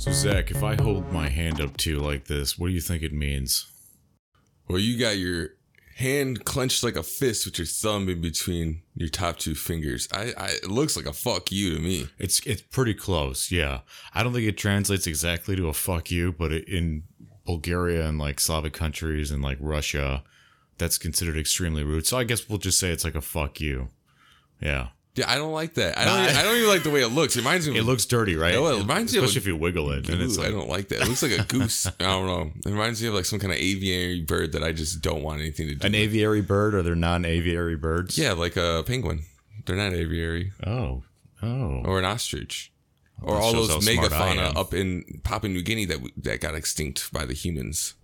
So Zach, if I hold my hand up to you like this, what do you think it means? Well, you got your hand clenched like a fist with your thumb in between your top two fingers. I, I it looks like a fuck you to me. It's it's pretty close, yeah. I don't think it translates exactly to a fuck you, but it, in Bulgaria and like Slavic countries and like Russia, that's considered extremely rude. So I guess we'll just say it's like a fuck you. Yeah. Yeah, I don't like that. I don't. I don't even like the way it looks. It reminds me. It looks dirty, right? No, it reminds me of especially if you wiggle it, and it's like I don't like that. It looks like a goose. I don't know. It reminds me of like some kind of aviary bird that I just don't want anything to do. an with. aviary bird. Or they're there non-aviary birds? Yeah, like a penguin. They're not aviary Oh. Oh. or an ostrich. Oh, or that all those those how smart I megafauna up in Papua New Guinea that that got extinct by the humans.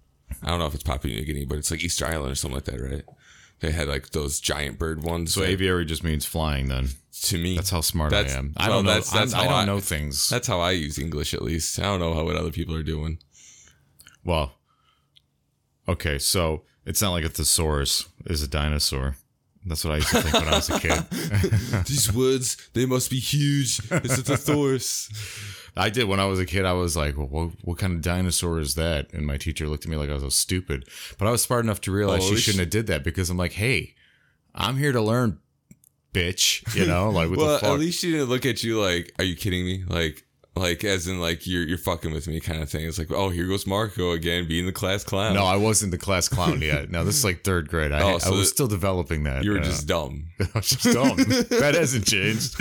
I don't know if it's Papua New Guinea, but it's like Easter Island or something like that, right? They had like those giant bird ones. So that- aviary just means flying. Then to me, that's how smart That's- I am. I don't know. that's- that's I don't I- know things. that's how I use English at least. I don't know how what other people are doing. Well, okay, so it's not like a thesaurus is a dinosaur. That's what I used to think when I was a kid. These woods, they must be huge. It's a thesaurus. I did when I was a kid. I was like, well, what, what kind of dinosaur is that? And my teacher looked at me like I was so stupid. But I was smart enough to realize Oh, she shouldn't have did that because I'm like, hey, I'm here to learn, bitch. You know, like what well, the fuck? at least she didn't look at you like, "Are you kidding me?" Like, like as in like you're you're fucking with me kind of thing. It's like, oh, here goes Marco again, being the class clown. no, I wasn't the class clown yet. No, this is like third grade. I, Oh, so I was still developing that. you were just dumb. I was just dumb. that hasn't changed.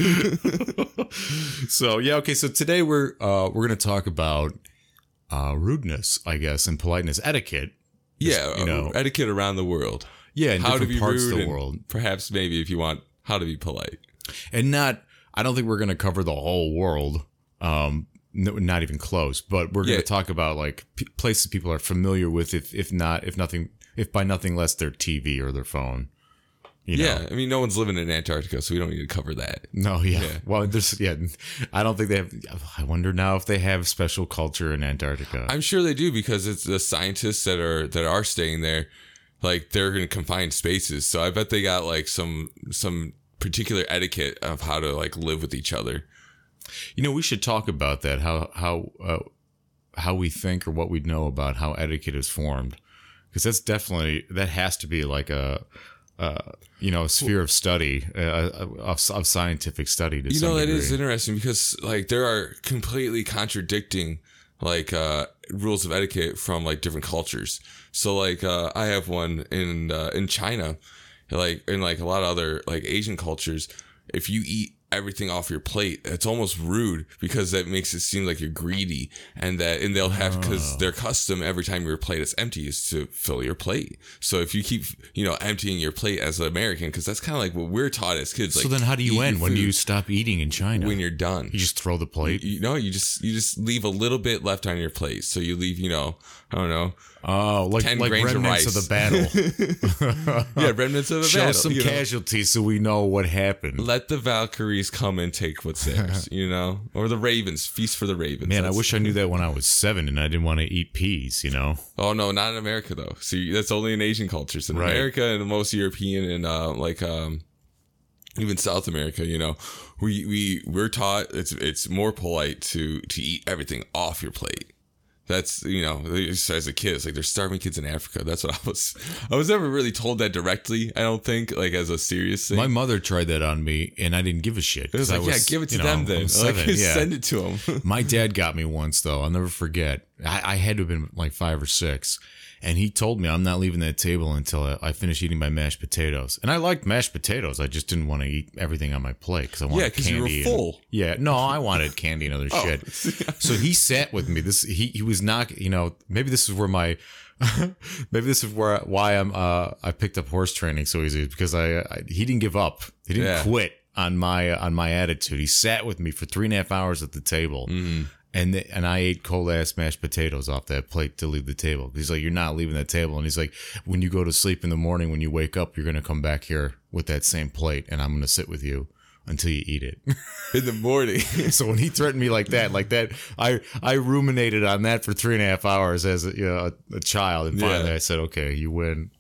so yeah, okay. So today we're uh, we're gonna talk about uh, rudeness, I guess, and politeness, etiquette. Yeah, you know. uh, etiquette around the world. Yeah, in How to different be parts rude of the world, Perhaps maybe if you want how to be polite. and not. I don't think we're gonna cover the whole world. Um, no, not even close. But we're gonna Yeah. talk about like p- places people are familiar with, if if not, if nothing, if by nothing less, their TV or their phone. You know? Yeah, I mean, no one's living in Antarctica, so we don't need to cover that. No, yeah. Yeah. Well, there's yeah. I don't think they have. I wonder now if they have special culture in Antarctica. I'm sure they do because it's the scientists that are that are staying there, like they're in confined spaces. So I bet they got like some some particular etiquette of how to like live with each other. You know, we should talk about that. How how uh, how we think or what we know about how etiquette is formed, because that's definitely that has to be like a. Uh, you know, a sphere of study, uh, of, of scientific study. To You know degree. is interesting because like there are completely contradicting like uh rules of etiquette from like different cultures. So like uh I have one in uh, in China, like in like a lot of other like Asian cultures, if you eat everything off your plate, it's almost rude because that makes it seem like you're greedy and that and they'll have because oh. their custom every time your plate is empty is to fill your plate. So if you keep you know emptying your plate as an American, because that's kind of like what we're taught as kids. so like, then, how do you end when food you stop eating in China? when you're done? you just throw the plate. you know you just you just leave a little bit left on your plate so you leave you know i don't know oh, like 10 like grains of remnants of, rice. the battle. yeah remnants of a Show battle some you know. casualties so we know what happened. let the valkyries come and take what's theirs you know or the ravens feast for the ravens Man, I wish I knew that when I was seven and I didn't want to eat peas. You know. oh no not in america though see that's only in asian cultures in Right. america and most european and uh like um even South America, you know, we we we're taught it's it's more polite to to eat everything off your plate. That's you know, as a kid, it's like there's starving kids in Africa. That's what I was. I was never really told that directly. I don't think like as a serious thing. My mother tried that on me, and I didn't give a shit. it was 'cause I like, yeah, give it to know, them I'm then. Like, yeah. send it to them. My dad got me once though. I'll never forget. I, I had to have been like five or six, and he told me I'm not leaving that table until I, I finish eating my mashed potatoes. And I liked mashed potatoes. I just didn't want to eat everything on my plate because I wanted Yeah, 'cause you were candy. and- full. Oh. yeah, no, I wanted candy and other shit. So he sat with me. This he he was not. You know, maybe this is where my. maybe this is where why I'm uh I picked up horse training so easy because I, I he didn't give up he didn't Yeah. quit on my on my attitude he sat with me for three and a half hours at the table Mm-hmm. And and I ate cold ass mashed potatoes off that plate to leave the table. He's like, "You're not leaving that table." And he's like, "When you go to sleep in the morning, when you wake up, you're gonna come back here with that same plate, and I'm gonna sit with you until you eat it." in the morning. so when he threatened me like that, like that, I I ruminated on that for three and a half hours as a, you know, a, a child, and finally Yeah. I said, "Okay, you win."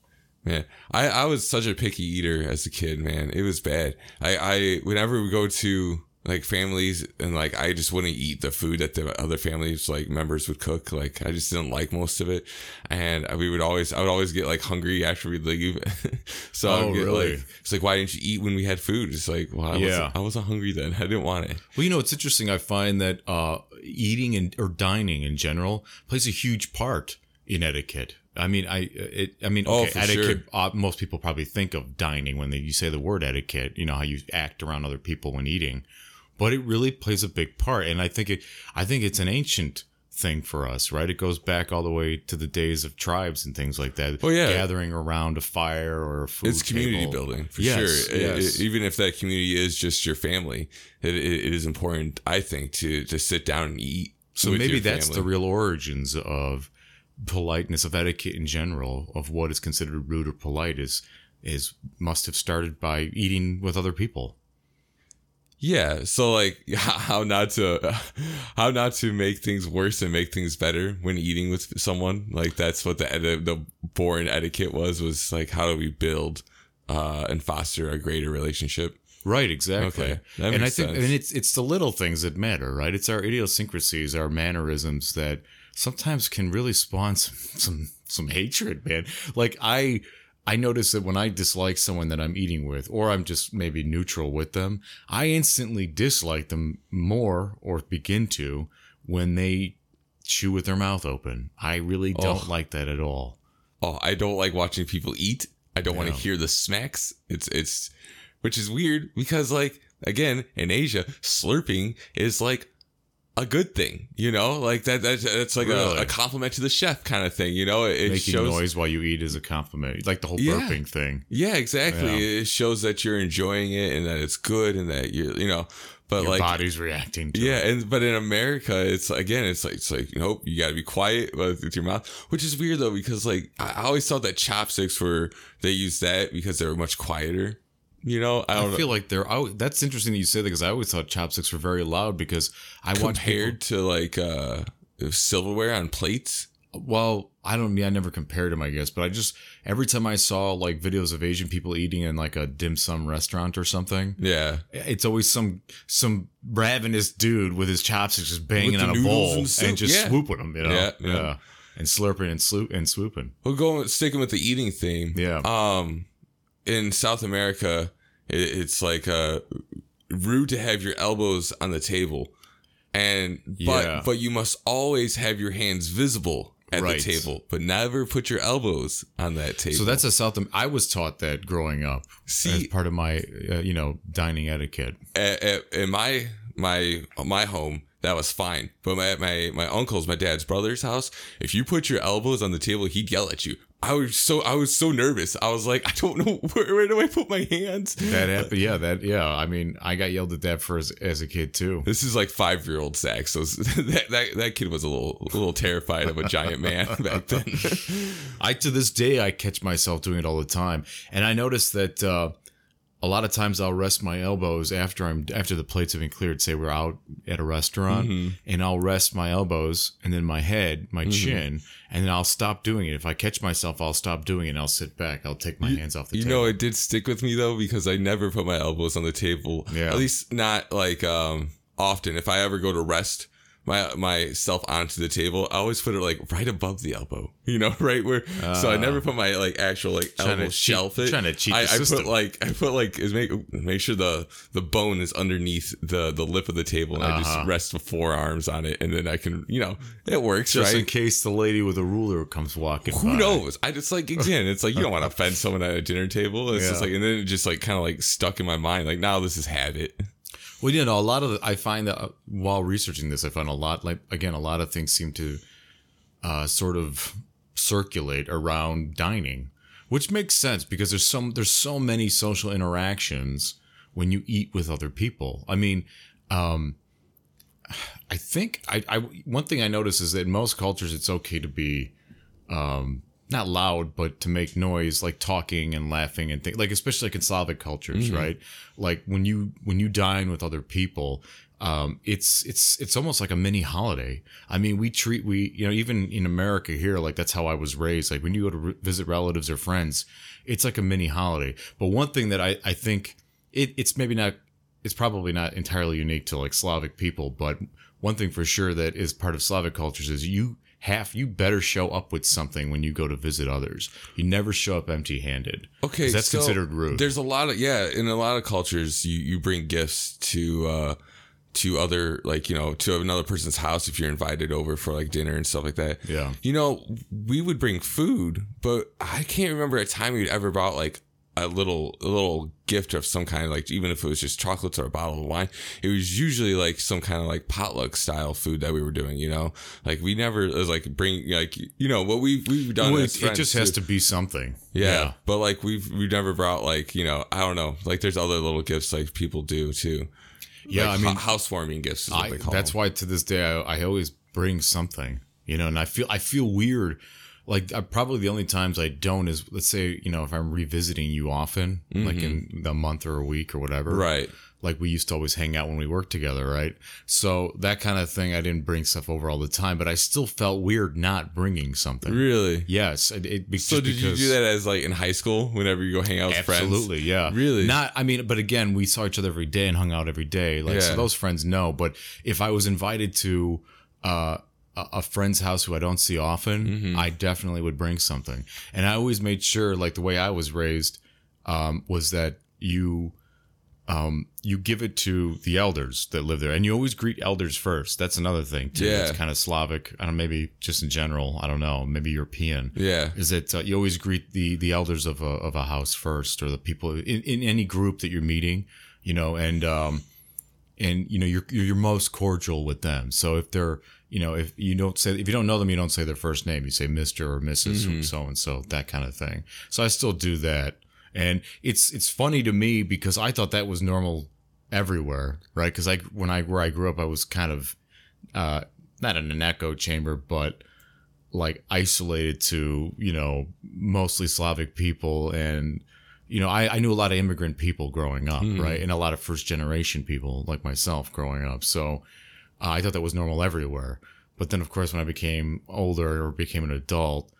Man, I, I was such a picky eater as a kid, man. It was bad. I, I whenever we go to like families and like I just wouldn't eat the food that the other families like members would cook. Like I just didn't like most of it, and we would always I would always get like hungry after we'd leave. so I Oh, would get really? like it's like why didn't you eat when we had food? It's like well I Yeah. wasn't I wasn't hungry then. I didn't want it. Well, you know, it's interesting. I find that uh, eating and or dining in general plays a huge part in etiquette. I mean, I it. I mean, Oh, okay, for etiquette. Uh, most people probably think of dining when they, you say the word etiquette. You know how you act around other people when eating, but it really plays a big part. And I think it. I think it's an ancient thing for us, right? It goes back all the way to the days of tribes and things like that. Oh, yeah. gathering around a fire or a food. It's community table. building for Yes, sure. It- yes. it- even if that community is just your family, it, it, it is important, I think, to to sit down and eat. So maybe that's the real origins of politeness of etiquette in general of what is considered rude or polite is is must have started by eating with other people. Yeah, so like how not to how not to make things worse and make things better when eating with someone. Like that's what the eti- the boring etiquette was was like how do we build uh and foster a greater relationship. Right, exactly. Okay, and I think sense. and it's it's the little things that matter, right? It's our idiosyncrasies, our mannerisms that sometimes can really spawn some some, some hatred, man. Like I I notice that when I dislike someone that I'm eating with, or I'm just maybe neutral with them, I instantly dislike them more or begin to when they chew with their mouth open. I really don't Oh. like that at all. Oh, I don't like watching people eat. I don't want to hear the smacks. It's it's which is weird because like again in Asia, slurping is like a good thing, you know, like that. That's that's like Really? a, a compliment to the chef kind of thing, you know. It, Making shows noise while you eat is a compliment. Like the whole Yeah. burping thing. Yeah, exactly. Yeah. It shows that you're enjoying it and that it's good and that you're, you know, but Your like, body's reacting to yeah, it. and but in America, it's again, it's like it's like you nope, you got to be quiet with your mouth, which is weird though because like I I always thought that chopsticks were they used that because they were much quieter. You know, I I don't know. feel like they're. I, that's interesting that you say that because I always thought chopsticks were very loud because I compared to like uh silverware on plates. well, I don't mean I never compared them, I guess, but I just every time I saw like videos of Asian people eating in like a dim sum restaurant or something, Yeah, it's always some some ravenous dude with his chopsticks just banging on a bowl and and, just yeah. swooping them, you know, Yeah, yeah. and slurping and sloop and swooping. Well, going sticking with the eating theme. Yeah. Um, in South America, it's like uh rude to have your elbows on the table, and but Yeah. but you must always have your hands visible at Right. the table, but never put your elbows on that table. So that's a South. I was taught that growing up as part of my uh, you know dining etiquette. at, at, in my my my home. That was fine, but my, my my uncle's, my dad's brother's house. If you put your elbows on the table, he'd yell at you. I was so I was so nervous. I was like, I don't know where, where do I put my hands. That happened. Yeah, that. Yeah. I mean, I got yelled at that for as, as a kid too. This is like five year old Zach, so that, that that kid was a little a little terrified of a giant man back then. I to this day I catch myself doing it all the time, and I notice that uh, a lot of times I'll rest my elbows after I'm after the plates have been cleared. Say we're out at a restaurant, Mm-hmm. and I'll rest my elbows and then my head, my chin, and then I'll stop doing it. If I catch myself, I'll stop doing it. and I'll sit back. I'll take my hands off the table. you table. know, it did stick with me though because I never put my elbows on the table. Yeah. At least not like um often. If I ever go to rest my myself onto the table, I always put it like right above the elbow. You know, right where. so I never put my like actual like Ah. Elbow cheat- shelf it. trying to cheat I, I put like I put like is make make sure the the bone is underneath the the lip of the table, and I just Uh-huh. rest the forearms on it, and then I can you know it works Just right. in case the lady with a ruler comes walking. Who by. knows? I just like again, it's like you don't want to offend someone at a dinner table. It's just like, and then it just like kind of like stuck in my mind. Like now this is habit. Well, you know, a lot of the, I find that uh, while researching this, I find a lot like again, a lot of things seem to uh, sort of circulate around dining, which makes sense because there's some there's so many social interactions when you eat with other people. I mean, um, I think I, I one thing I notice is that in most cultures it's okay to be um, not loud, but to make noise, like talking and laughing and things, like especially like in Slavic cultures, right? Like when you when you dine with other people, um, it's it's it's almost like a mini holiday. I mean, we treat we you know even in America here, like that's how I was raised. Like when you go to re- visit relatives or friends, it's like a mini holiday. But one thing that I I think it, it's maybe not it's probably not entirely unique to like Slavic people, but one thing for sure that is part of Slavic cultures is you have you better show up with something when you go to visit others. You never show up empty handed Okay, that's so considered rude. There's a lot of yeah, in a lot of cultures, you you bring gifts to uh to other like you know to another person's house if you're invited over for like dinner and stuff like that. Yeah. you know we would bring food, but I can't remember a time we'd ever brought like a little a little gift of some kind, like even if it was just chocolates or a bottle of wine. It was usually like some kind of like potluck style food that we were doing. You know, like we never was like bring like you know what we we've done. Well, it, it just too. has to be something. Yeah, but like we've we've never brought like you know I don't know like there's other little gifts like people do too. Yeah, Like, I mean, hou- housewarming gifts I, that's them. why to this day I, I always bring something, you know, and I feel I feel weird. Like I, probably the only times I don't is let's say you know if I'm revisiting you often, like in a month or a week or whatever, Mm-hmm. right. Like we used to always hang out when we worked together, right? So that kind of thing, I didn't bring stuff over all the time, but I still felt weird not bringing something. Really. Yes, it, it So did you do that as like in high school whenever you go hang out with friends? Absolutely, yeah. Really? Not, I mean, but again, we saw each other every day and hung out every day. Like, so those friends know. But if I was invited to uh, a, friend's house who I don't see often, Mm-hmm. I definitely would bring something. And I always made sure, like the way I was raised, um, was that you. Um, you give it to the elders that live there, and you always greet elders first. That's another thing too. Yeah. It's kind of Slavic. I don't know, maybe just in general. I don't know. Maybe European Yeah. is that uh, you always greet the the elders of a of a house first or the people in, in any group that you're meeting you know and um and you know you're you're most cordial with them. So if they're you know if you don't say if you don't know them you don't say their first name. You say mr or missus so and so that kind of thing. So i still do that. And it's it's funny to me because i thought that was normal everywhere right? Because i when i where i grew up i was kind of uh not in an echo chamber but like isolated to you know mostly Slavic people and you know I, I knew a lot of immigrant people growing up right? And a lot of first generation people like myself growing up. So uh, I thought that was normal everywhere. But then of course when I became older or became an adult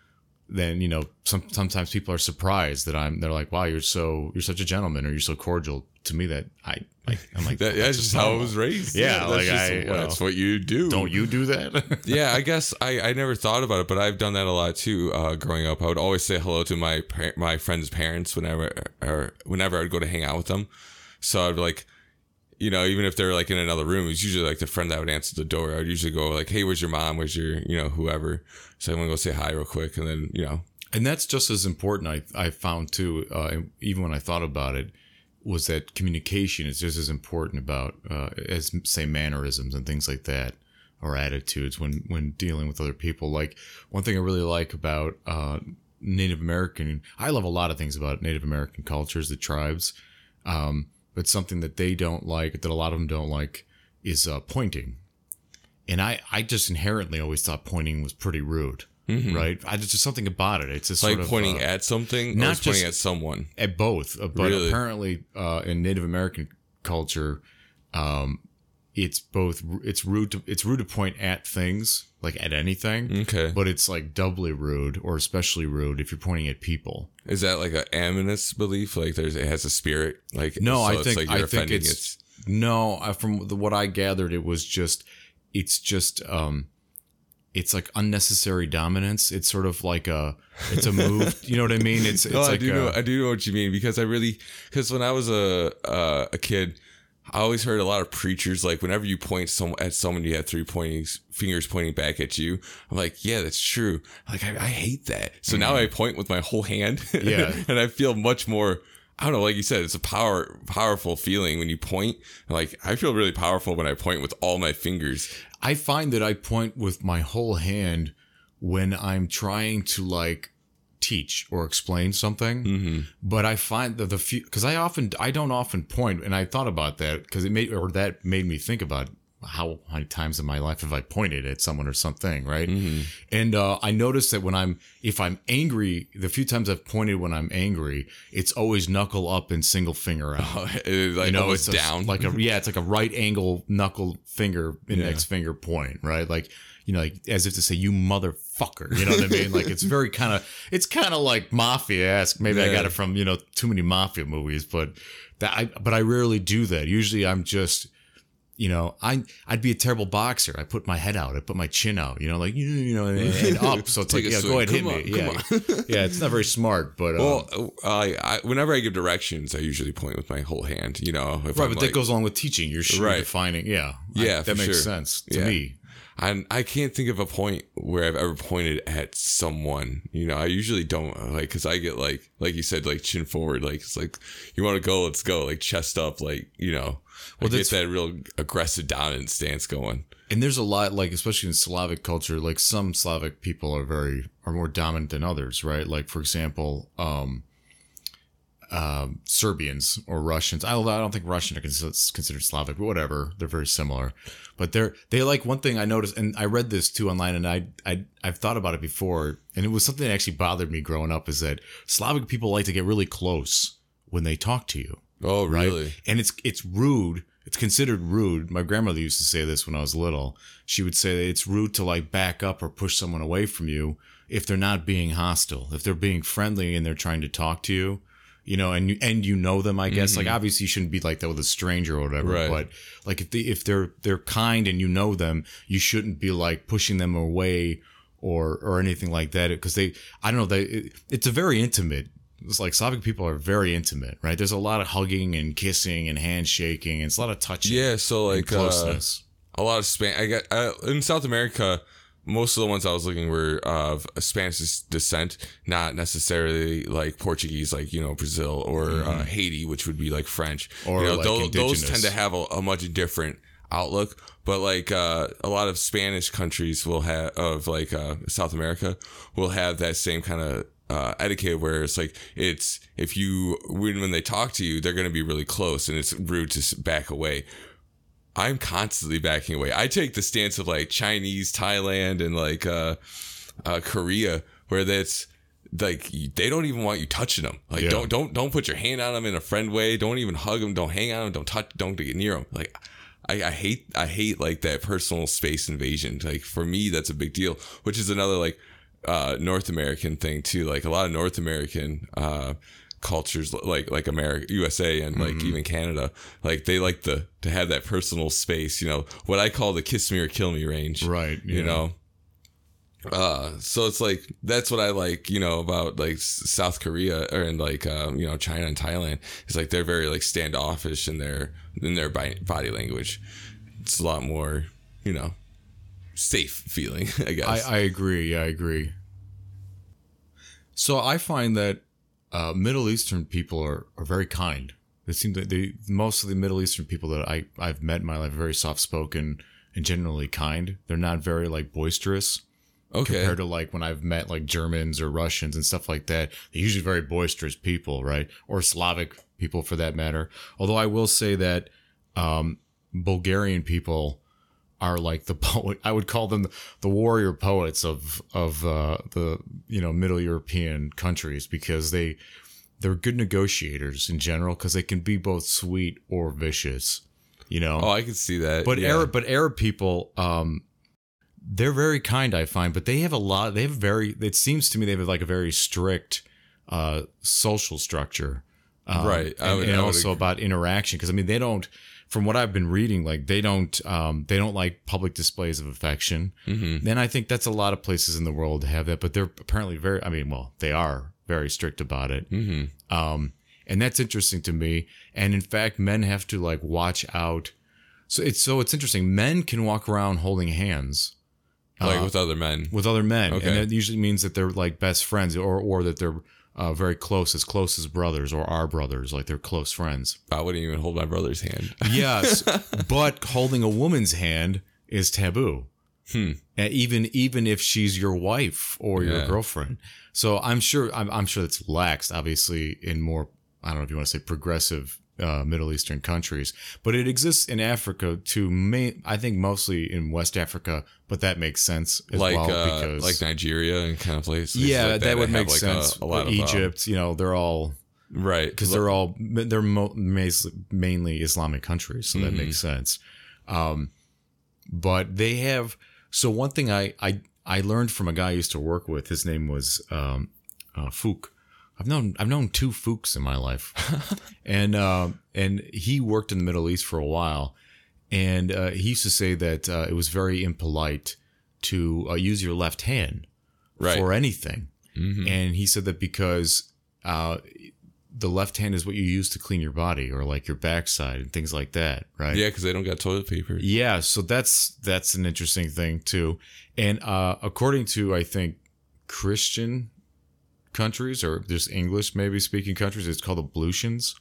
then you know some, sometimes people are surprised that I'm they're like wow you're so you're such a gentleman or you're so cordial to me that I like I'm like That, yeah, that's just how I was raised. Yeah, that's like just, I, that's what you do. don't you do that yeah, I guess I, I never thought about it, but I've done that a lot too. Uh, growing up, I would always say hello to my par- my friends' parents whenever or whenever I'd go to hang out with them. So I'd be like, you know, even if they're like in another room, it's usually like the friend that would answer the door. I'd usually go like, "Hey, where's your mom? Where's your you know whoever?" So I'm gonna go say hi real quick, and then you know, And that's just as important. I I found too. Uh, even when I thought about it, was that communication is just as important about uh, as say mannerisms and things like that, or attitudes when when dealing with other people. Like one thing I really like about uh, Native American, I love a lot of things about Native American cultures, the tribes, um, but something that they don't like, that a lot of them don't like, is uh, pointing. And I, I just inherently always thought pointing was pretty rude, right? I just, just something about it. It's just like sort of, pointing uh, at something, not not pointing at someone. at both, uh, but Really? apparently uh, in Native American culture, um, it's both. It's rude to it's rude to point at things like at anything, Okay, but it's like doubly rude or especially rude if you're pointing at people. is that like a ominous belief? Like there's it has a spirit. Like No, so I it's think like I think offending it's, no. From the, what I gathered, it was just it's just um, it's like unnecessary dominance. It's sort of like a it's a move. you know what I mean? It's it's No, I do a, know. I do know what you mean because I really because when I was a uh, a kid, I always heard a lot of preachers like whenever you point some at someone, you have three pointing fingers pointing back at you. I'm like, yeah, that's true. Like I, I hate that. So now mm. I point with my whole hand. Yeah. and I feel much more. I don't know, like you said, it's a power, powerful feeling when you point. Like I feel really powerful when I point with all my fingers. I find that I point with my whole hand when I'm trying to like teach or explain something. But I find that the few because I often I don't often point, and I thought about that because it made or that made me think about how many times in my life have I pointed at someone or something, right? And uh, I noticed that when I'm if I'm angry, the few times I've pointed when I'm angry, it's always knuckle up and single finger out It's like you know, it's a- down. like a yeah, it's like a right angle knuckle finger index finger point, right? Like you know, like as if to say, "You fucker. You know what I mean? Like it's very kind of it's kind of like mafia esque. Maybe I got it from you know too many mafia movies, but that I but I rarely do that. Usually I'm just you know, I I'd be a terrible boxer. I put my head out, I put my chin out, you know, like you, you know, and, up. So it's like, yeah, swing. go ahead, hit Come me. on, yeah, come yeah, it's not very smart, but uh, Well, I, I whenever I give directions, I usually point with my whole hand. You know, if right, I'm but like, that goes along with teaching. You're, Right. defining, yeah, I- Yeah, that makes sure. sense to Yeah. me. I'm, I can't think of a point where I've ever pointed at someone. You know, I usually don't like because I get like, like you said, like chin forward. Like it's like you want to go, let's go. Like chest up, like you know. Well, I get that real aggressive dominant stance going. And there's a lot, like especially in Slavic culture, like some Slavic people are very are more dominant than others, right? Like for example, um, um, Serbians or Russians. I don't, I don't think Russian are cons- considered Slavic, but whatever. They're very similar. But they're they like one thing I noticed, and I read this too online, and I I I've thought about it before, and it was something that actually bothered me growing up. Is that Slavic people like to get really close when they talk to you Oh, right? really? And it's it's rude. It's considered rude. My grandmother used to say this when I was little. She would say that it's rude to like back up or push someone away from you if they're not being hostile. If they're being friendly and they're trying to talk to you, you know, and you and you know them, I guess. Like obviously you shouldn't be like that with a stranger or whatever. Right. But like if they if they're they're kind and you know them, you shouldn't be like pushing them away or or anything like that because they I don't know they it, it's a very intimate it's like Slavic people are very intimate, right? There's a lot of hugging and kissing and handshaking, and it's a lot of touching, Yeah. So like uh, closeness. a lot of Span. I got uh, in South America. Most of the ones I was looking were of Spanish descent, not necessarily like Portuguese, like you know Brazil or uh, Haiti, which would be like French. Mm-hmm. Or you know, like those, those tend to have a, a much different outlook. But like uh, a lot of Spanish countries will have of like uh, South America will have that same kind of uh, etiquette where it's like it's if you when when they talk to you they're going to be really close and it's rude to back away I'm constantly backing away. I take the stance of like Chinese, Thailand, and like uh, uh, Korea, where that's like they don't even want you touching them. Like Yeah. don't don't don't put your hand on them in a friend way. Don't even hug them. Don't hang on them. Don't touch. Don't get near them. Like I, I hate I hate like that personal space invasion. Like for me, that's a big deal. Which is another like uh, North American thing too. Like a lot of North American uh, cultures, like like America, USA, and like Mm-hmm. even Canada, like they like the to have that personal space. You know what I call the kiss me or kill me range. Right, You know. Uh, so it's like that's what I like, you know, about like South Korea or in like um, you know China and Thailand. It's like they're very like standoffish in their in their body language. It's a lot more, you know, safe feeling. I guess. I, I agree. Yeah, I agree. So I find that uh, Middle Eastern people are, are very kind. They seem that they most of the Middle Eastern people that I I've met in my life are very soft spoken and generally kind. They're not very like boisterous. okay. compared to like when I've met like Germans or Russians and stuff like that. They're usually very boisterous people, right? Or Slavic people for that matter. Although I will say that um, Bulgarian people are like the poet. I would call them the warrior poets of of uh, the you know Middle European countries because they they're good negotiators in general because they can be both sweet or vicious. You know, oh, I can see that. but yeah. Arab, but Arab people, um, they're very kind. I find, but they have a lot. They have very. It seems to me they have like a very strict uh, social structure, um, Right. I And, would- and I would also agree. about interaction. Because I mean, they don't. From what I've been reading, like they don't. Um, they don't like public displays of affection. Mhm. And I think that's a lot of places in the world have that, but they're apparently very. I mean, well, they are very strict about it. Mhm. Um, and that's interesting to me. And in fact, men have to like watch out. So it's so it's interesting. Men can walk around holding hands like uh, with other men. with other men, Okay. and that usually means that they're like best friends, or or that they're uh, very close, as close as brothers, or our brothers, like they're close friends. I wouldn't even hold my brother's hand. Yes, but holding a woman's hand is taboo. Hmm. And even even if she's your wife or your girlfriend. So I'm sure I'm, I'm sure that's laxed, obviously, in more I don't know if you want to say progressive uh, Middle Eastern countries, but it exists in Africa too. Main, I think mostly in West Africa, but that makes sense as like well uh, because like Nigeria and kind of places. yeah, like that, would make like, sense. A, a lot of uh, Egypt, you know, they're all right? because they're all they're mo- mainly Islamic countries, so that Mhm. makes sense. Um, but they have so one thing I I I learned from a guy I used to work with. His name was um, uh, Fook. I've known I've known two Fooks in my life, and uh, and he worked in the Middle East for a while, and uh, he used to say that uh, it was very impolite to uh, use your left hand Right. for anything, and he said that because uh, the left hand is what you use to clean your body or like your backside and things like that, right? Yeah, because they don't got toilet paper. Yeah, so that's that's an interesting thing too. And uh, according to I think Christian countries or just English maybe speaking countries, it's called ablutions.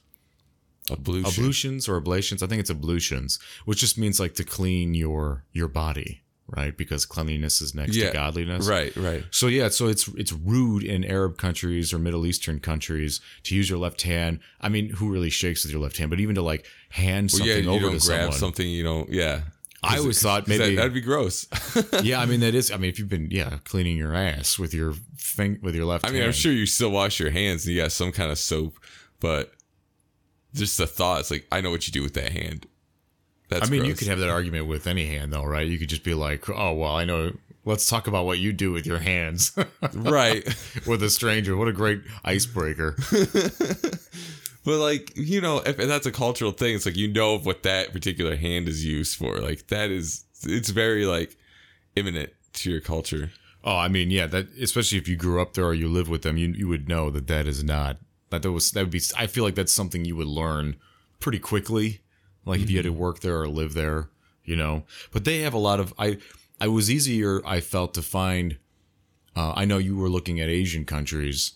Ablution. Ablutions or ablations. I think it's ablutions, which just means like to clean your your body, right? Because cleanliness is next Yeah, to godliness. Right, right. So yeah, so it's it's rude in Arab countries or Middle Eastern countries to use your left hand. I mean, who really shakes with your left hand? But even to like hand Well, something yeah, you over to grab someone. something you don't. Yeah. I always thought maybe that, that'd be gross. yeah, I mean that is. I mean, if you've been yeah cleaning your ass with your thing with your left. I mean, I'm sure you still wash your hands and you got some kind of soap, but just the thought, it's like I know what you do with that hand. That's I mean, you could have that argument with any hand, though, right? You could just be like, "Oh, well, I know. Let's talk about what you do with your hands right. with a stranger. What a great icebreaker." But like you know, if, that's a cultural thing, it's like you know what that particular hand is used for. Like that is, it's very like imminent to your culture. oh, I mean, yeah, that especially if you grew up there or you live with them, you you would know that that is not that that was that would be. I feel like that's something you would learn pretty quickly, like if you had to work there or live there, you know. But they have a lot of I. I was easier. I felt to find. Uh, I know you were looking at Asian countries.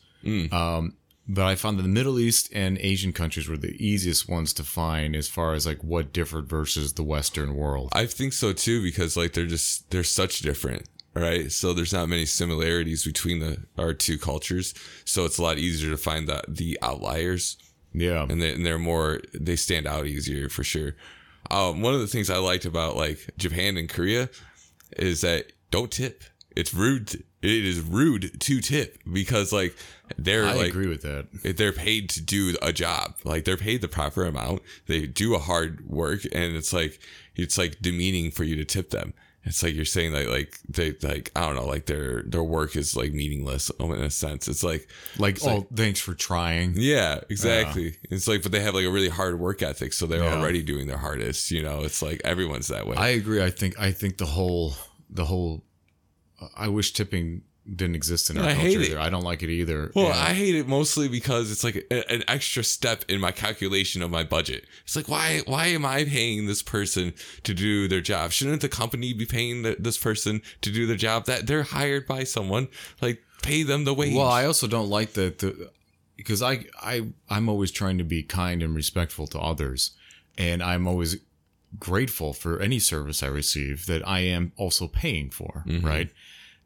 Um, but I found that the Middle East and Asian countries were the easiest ones to find as far as like what differed versus the Western world. I think so too because like they're just they're such different, right? So there's not many similarities between the our two cultures. So it's a lot easier to find the the outliers. Yeah. and, they, and they're more they stand out easier for sure um, one of the things i liked about like japan and korea is that don't tip it's rude it is rude to tip because like they're I like agree with that. they're paid to do a job like they're paid the proper amount they do a hard work and it's like it's like demeaning for you to tip them it's like you're saying that like they like i don't know like their their work is like meaningless in a sense it's like Like, oh, thanks for trying. yeah, exactly. It's like, but they have like a really hard work ethic, so they're Yeah. already doing their hardest. You know, it's like everyone's that way. I agree. I think I think the whole the whole. I wish tipping didn't exist in our I culture. either. I don't like it either. well, Yeah. I hate it mostly because it's like a, an extra step in my calculation of my budget. It's like, why, why am I paying this person to do their job? Shouldn't the company be paying the, this person to do their job? That they're hired by someone, like pay them the wage. Well, I also don't like that the because I I I'm always trying to be kind and respectful to others, and I'm always grateful for any service I receive that I am also paying for, mm-hmm. right?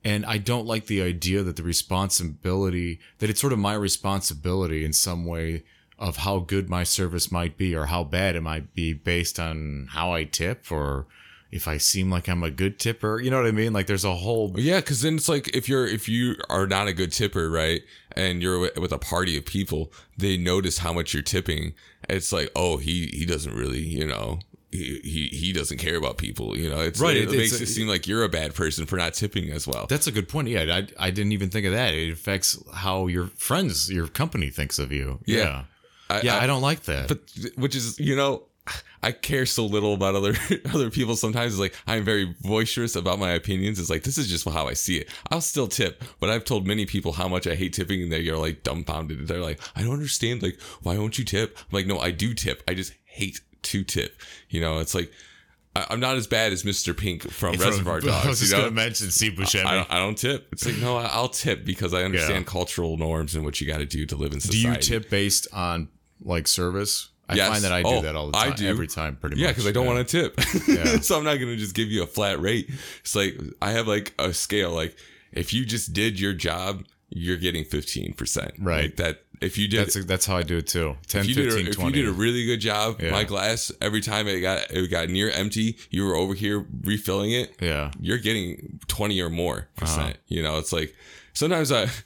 And I don't like the idea that the responsibility that it's sort of my responsibility in some way of how good my service might be or how bad it might be based on how I tip or if I seem like I'm a good tipper. You know what I mean? Like there's a whole Yeah, because then it's like if you're if you are not a good tipper, right, and you're with, with a party of people, they notice how much you're tipping. It's like, oh, he he doesn't really, you know, he he, he doesn't care about people. You know, it's Right, It, it- makes it's it seem like you're a bad person for not tipping as well. That's a good point. Yeah, I, I didn't even think of that. It affects how your friends, your company thinks of you. Yeah. Yeah. I, Yeah, I, I, don't like that. but which is you know. I care so little about other other people. Sometimes it's like I'm very boisterous about my opinions. It's like this is just how I see it. I'll still tip, but I've told many people how much I hate tipping, and they are like dumbfounded. They're like, I don't understand. Like, why won't you tip? I'm like, no, I do tip. I just hate to tip. You know, it's like I, I'm not as bad as Mr. Pink from Reservoir Dogs. I was just you know? going to mention Steve Buscemi. I don't, I don't tip. It's like no, I- I'll tip because I understand cultural norms and what you got to do to live in society. do you tip based on like service? I Yes. find that I do Oh, that all the time. I do. Every time, pretty Yeah, much. because I don't want to tip. Yeah. so I'm not going to just give you a flat rate. It's like I have like a scale. Like if you just did your job, you're getting 15%. Right. Like that. If you did, That's that's how I do it too. 10, if you, did 15, a, if 20. you did a really good job, Yeah. my glass every time it got it got near empty, you were over here refilling it. yeah. You're getting 20 or more Uh-huh. percent. You know, it's like sometimes I.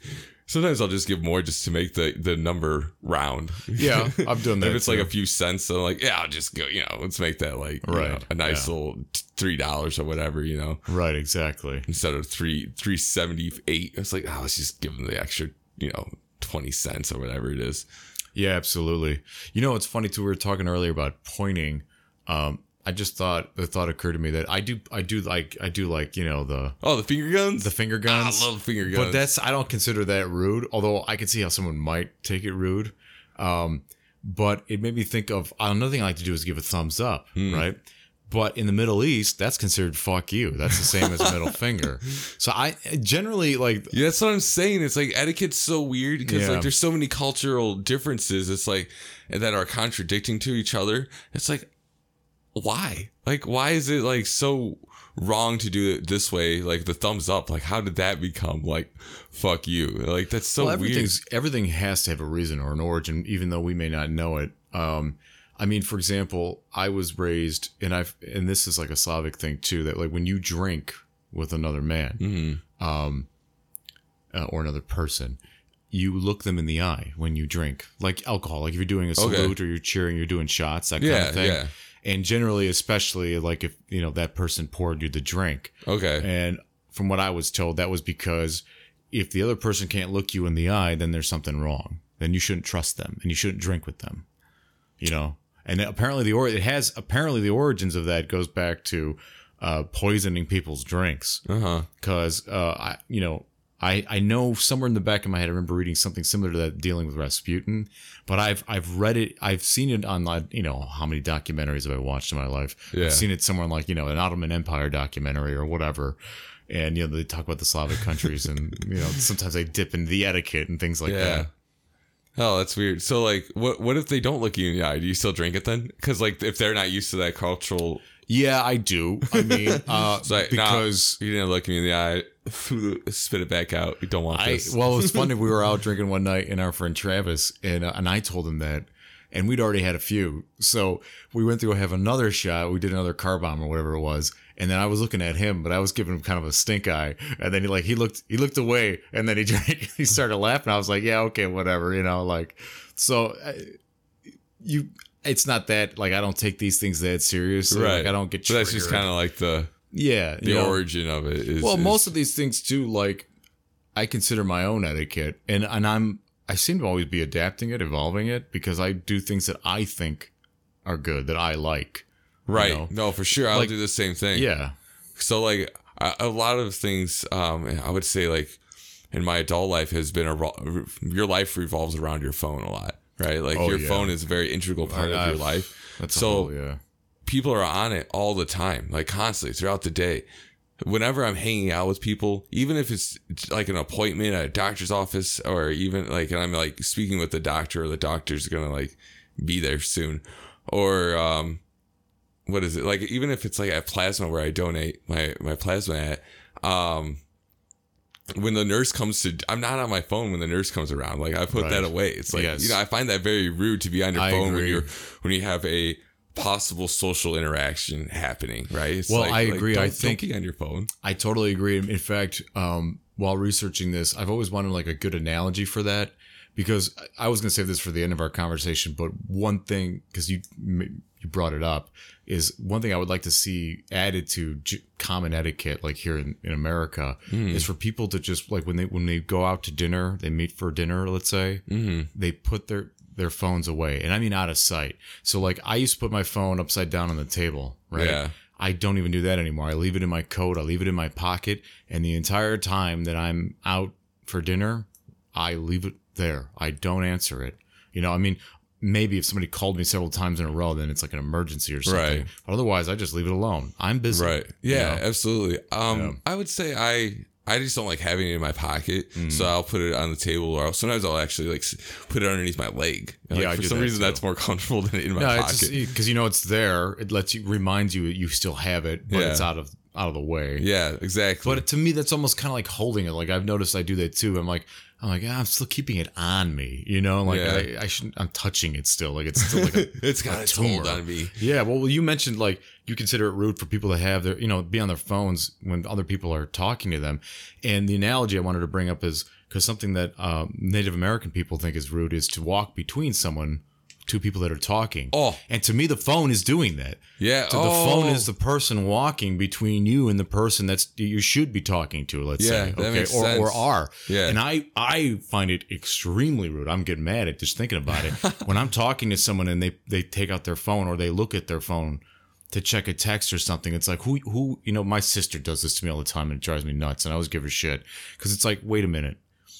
Sometimes I'll just give more just to make the the number round. Yeah, I've done that if it's like a few cents, so like yeah, I'll just go. You know, let's make that like you Right, know, a nice yeah. little three dollars or whatever. You know, Right, exactly. instead of three three seventy eight. It's like oh, let's just give them the extra. You know, twenty cents or whatever it is. Yeah, absolutely. You know, it's funny too. We were talking earlier about pointing. Um, I just thought the thought occurred to me that I do, I do like, I do like, you know, the Oh, the finger guns. the finger guns. I love finger guns. but that's I don't consider that rude. Although I can see how someone might take it rude. Um, but it made me think of another thing I like to do is give a thumbs up, Hmm. right? But in the Middle East, that's considered fuck you. That's the same as middle finger. So I generally like Yeah, that's what I'm saying. It's like etiquette's so weird because Yeah. like there's so many cultural differences. It's like that are contradicting to each other. It's like why? Like why is it like so wrong to do it this way? Like the thumbs up. Like how did that become like fuck you? Like that's so well, weird. everything has to have a reason or an origin, even though we may not know it. Um, I mean, for example, I was raised, and I've, and this is like a Slavic thing too, that like when you drink with another man, Mm-hmm. um, uh, or another person, you look them in the eye when you drink, like alcohol. Like if you're doing a Okay. salute or you're cheering, you're doing shots, that kind of thing. yeah. And generally, especially like if you know that person poured you the drink, Okay. and from what I was told, that was because if the other person can't look you in the eye, then there's something wrong. Then you shouldn't trust them and you shouldn't drink with them. You know? And apparently the or it has apparently the origins of that goes back to uh, poisoning people's drinks. Because uh, I you know, I, I know somewhere in the back of my head I remember reading something similar to that dealing with Rasputin, but I've I've read it I've seen it on like you know how many documentaries have I watched in my life? Yeah. I've seen it somewhere like you know an Ottoman Empire documentary or whatever, and you know they talk about the Slavic countries and you know sometimes they dip into the etiquette and things like Yeah. that. Oh, that's weird. So, like, what what if they don't look you in the eye? Do you still drink it then? Because, like, if they're not used to that cultural, Yeah, I do. I mean, uh, it's like, because you didn't look me in the eye, spit it back out. You don't want I this. well, it was funny. We were out drinking one night, and our friend Travis and uh, and I told him that, and we'd already had a few, so we went to go have another shot. We did another car bomb or whatever it was, and then I was looking at him, but I was giving him kind of a stink eye, and then he like he looked he looked away, and then he drank. He started laughing. I was like, yeah, okay, whatever, you know, like so. uh, You, it's not that like I don't take these things that seriously. right. Like I don't get. But that's just kind of like the yeah. the you know? origin of it. Is, Well, is- most of these things too, like I consider my own etiquette, and and I'm I seem to always be adapting it, evolving it, because I do things that I think are good that I like. Right. know, no, for sure. I'll like- do the same thing. Yeah, So, like, a, a lot of things, um, I would say, like, in my adult life has been a your life revolves around your phone a lot, right? Like, Oh, your yeah. phone is a very integral part of I've- your life. that's So- whole, yeah. people are on it all the time, like constantly throughout the day. Whenever I'm hanging out with people, even if it's like an appointment at a doctor's office, or even like, and I'm like speaking with the doctor, or the doctor's gonna like be there soon, or um, what is it like? Even if it's like at plasma where I donate my my plasma at, um, when the nurse comes to, I'm not on my phone when the nurse comes around. Like I put Right. that away. It's like Yes. you know I find that very rude to be on your I phone when you're when you have a possible social interaction happening, right? It's Well, like- I like, agree. don't- I think- on your phone. I totally agree. In fact, um, while researching this, I've always wanted like a good analogy for that because I was going to save this for the end of our conversation. But one thing, because you you brought it up, is one thing I would like to see added to j- common etiquette, like here in, in America, is for people to just like when they when they go out to dinner, they meet for dinner, let's say, Mm-hmm. they put their their phones away, and I mean out of sight. So like I used to put my phone upside down on the table, right? Yeah. I don't even do that anymore. I leave it in my coat. I leave it in my pocket, and the entire time that I'm out for dinner, I leave it there. I don't answer it. You know, I mean, maybe if somebody called me several times in a row, then it's like an emergency or something. Right. But otherwise, I just leave it alone. I'm busy. Right. you Yeah, know? absolutely. Um, Yeah. I would say I I just don't like having it in my pocket, Mm. so I'll put it on the table, or I'll, sometimes I'll actually like put it underneath my leg. Like, Yeah, for some that reason too. that's more comfortable than in my No, pocket. because you know it's there. It lets you reminds you you still have it, but Yeah. it's out of out of the way. yeah, exactly. But to me, that's almost kind of like holding it. Like I've noticed I do that too. I'm like, I'm like, ah, I'm still keeping it on me. You know, like Yeah. I, I shouldn't. I'm touching it still. Like it's still like a, it's got a its hold on me. Yeah, well, you mentioned like you consider it rude for people to have their, you know, be on their phones when other people are talking to them. And the analogy I wanted to bring up is because something that um, Native American people think is rude is to walk between someone, two people that are talking. Oh. and to me, the phone is doing that. Yeah. So the phone oh. is the person walking between you and the person that's you should be talking to. Let's Yeah, say, makes or, or are. Yeah. and I I find it extremely rude. I'm getting mad at just thinking about it. when I'm talking to someone and they they take out their phone or they look at their phone to check a text or something, it's like who who you know. My sister does this to me all the time and it drives me nuts. And I always give her shit because it's like, wait a minute.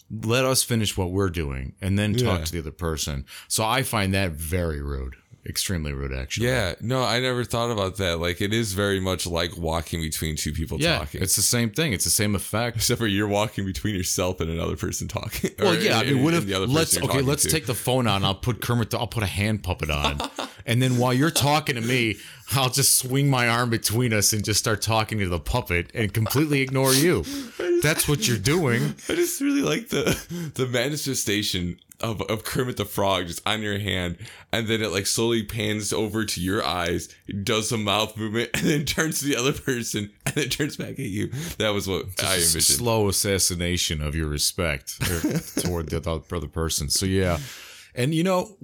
Let us finish what we're doing and then talk Yeah. to the other person. So I find that very rude, extremely rude, actually. Yeah, no, I never thought about that. Like, it is very much like walking between two people Yeah, talking. it's the same thing. It's the same effect. Except for you're walking between yourself and another person talking. Well, Or- yeah. I mean, what if the other let's okay? Let's to. take the phone and I'll put Kermit. I'll put a hand puppet on, and then while you're talking to me, I'll just swing my arm between us and just start talking to the puppet and completely ignore you. That's what you're doing. I just really like the the manifestation of, of Kermit the Frog just on your hand, and then it like slowly pans over to your eyes, does some mouth movement, and then turns to the other person, and then turns back at you. That was what I envisioned. Slow assassination of your respect toward the other person. So yeah, and you know,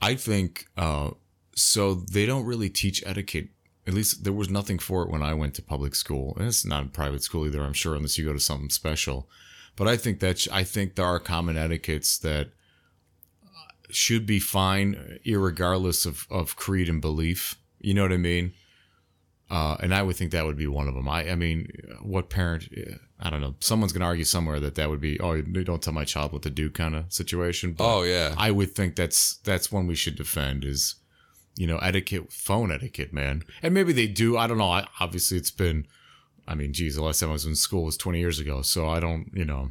I think uh, so. They don't really teach etiquette. At least there was nothing for it when I went to public school, and it's not a private school either. I'm sure, unless you go to something special. But I think that I think there are common etiquettes that uh, should be fine, irregardless of of creed and belief. You know what I mean? Uh, and I would think that would be one of them. I, I mean, what parent? I don't know. Someone's gonna argue somewhere that that would be, oh, you don't tell my child what to do, kind of situation. But Oh yeah, I would think that's that's one we should defend is, you know, etiquette, phone etiquette, man. And maybe they do. I don't know. I, obviously, it's been. I mean, geez, the last time I was in school was 20 years ago, so I don't, you know.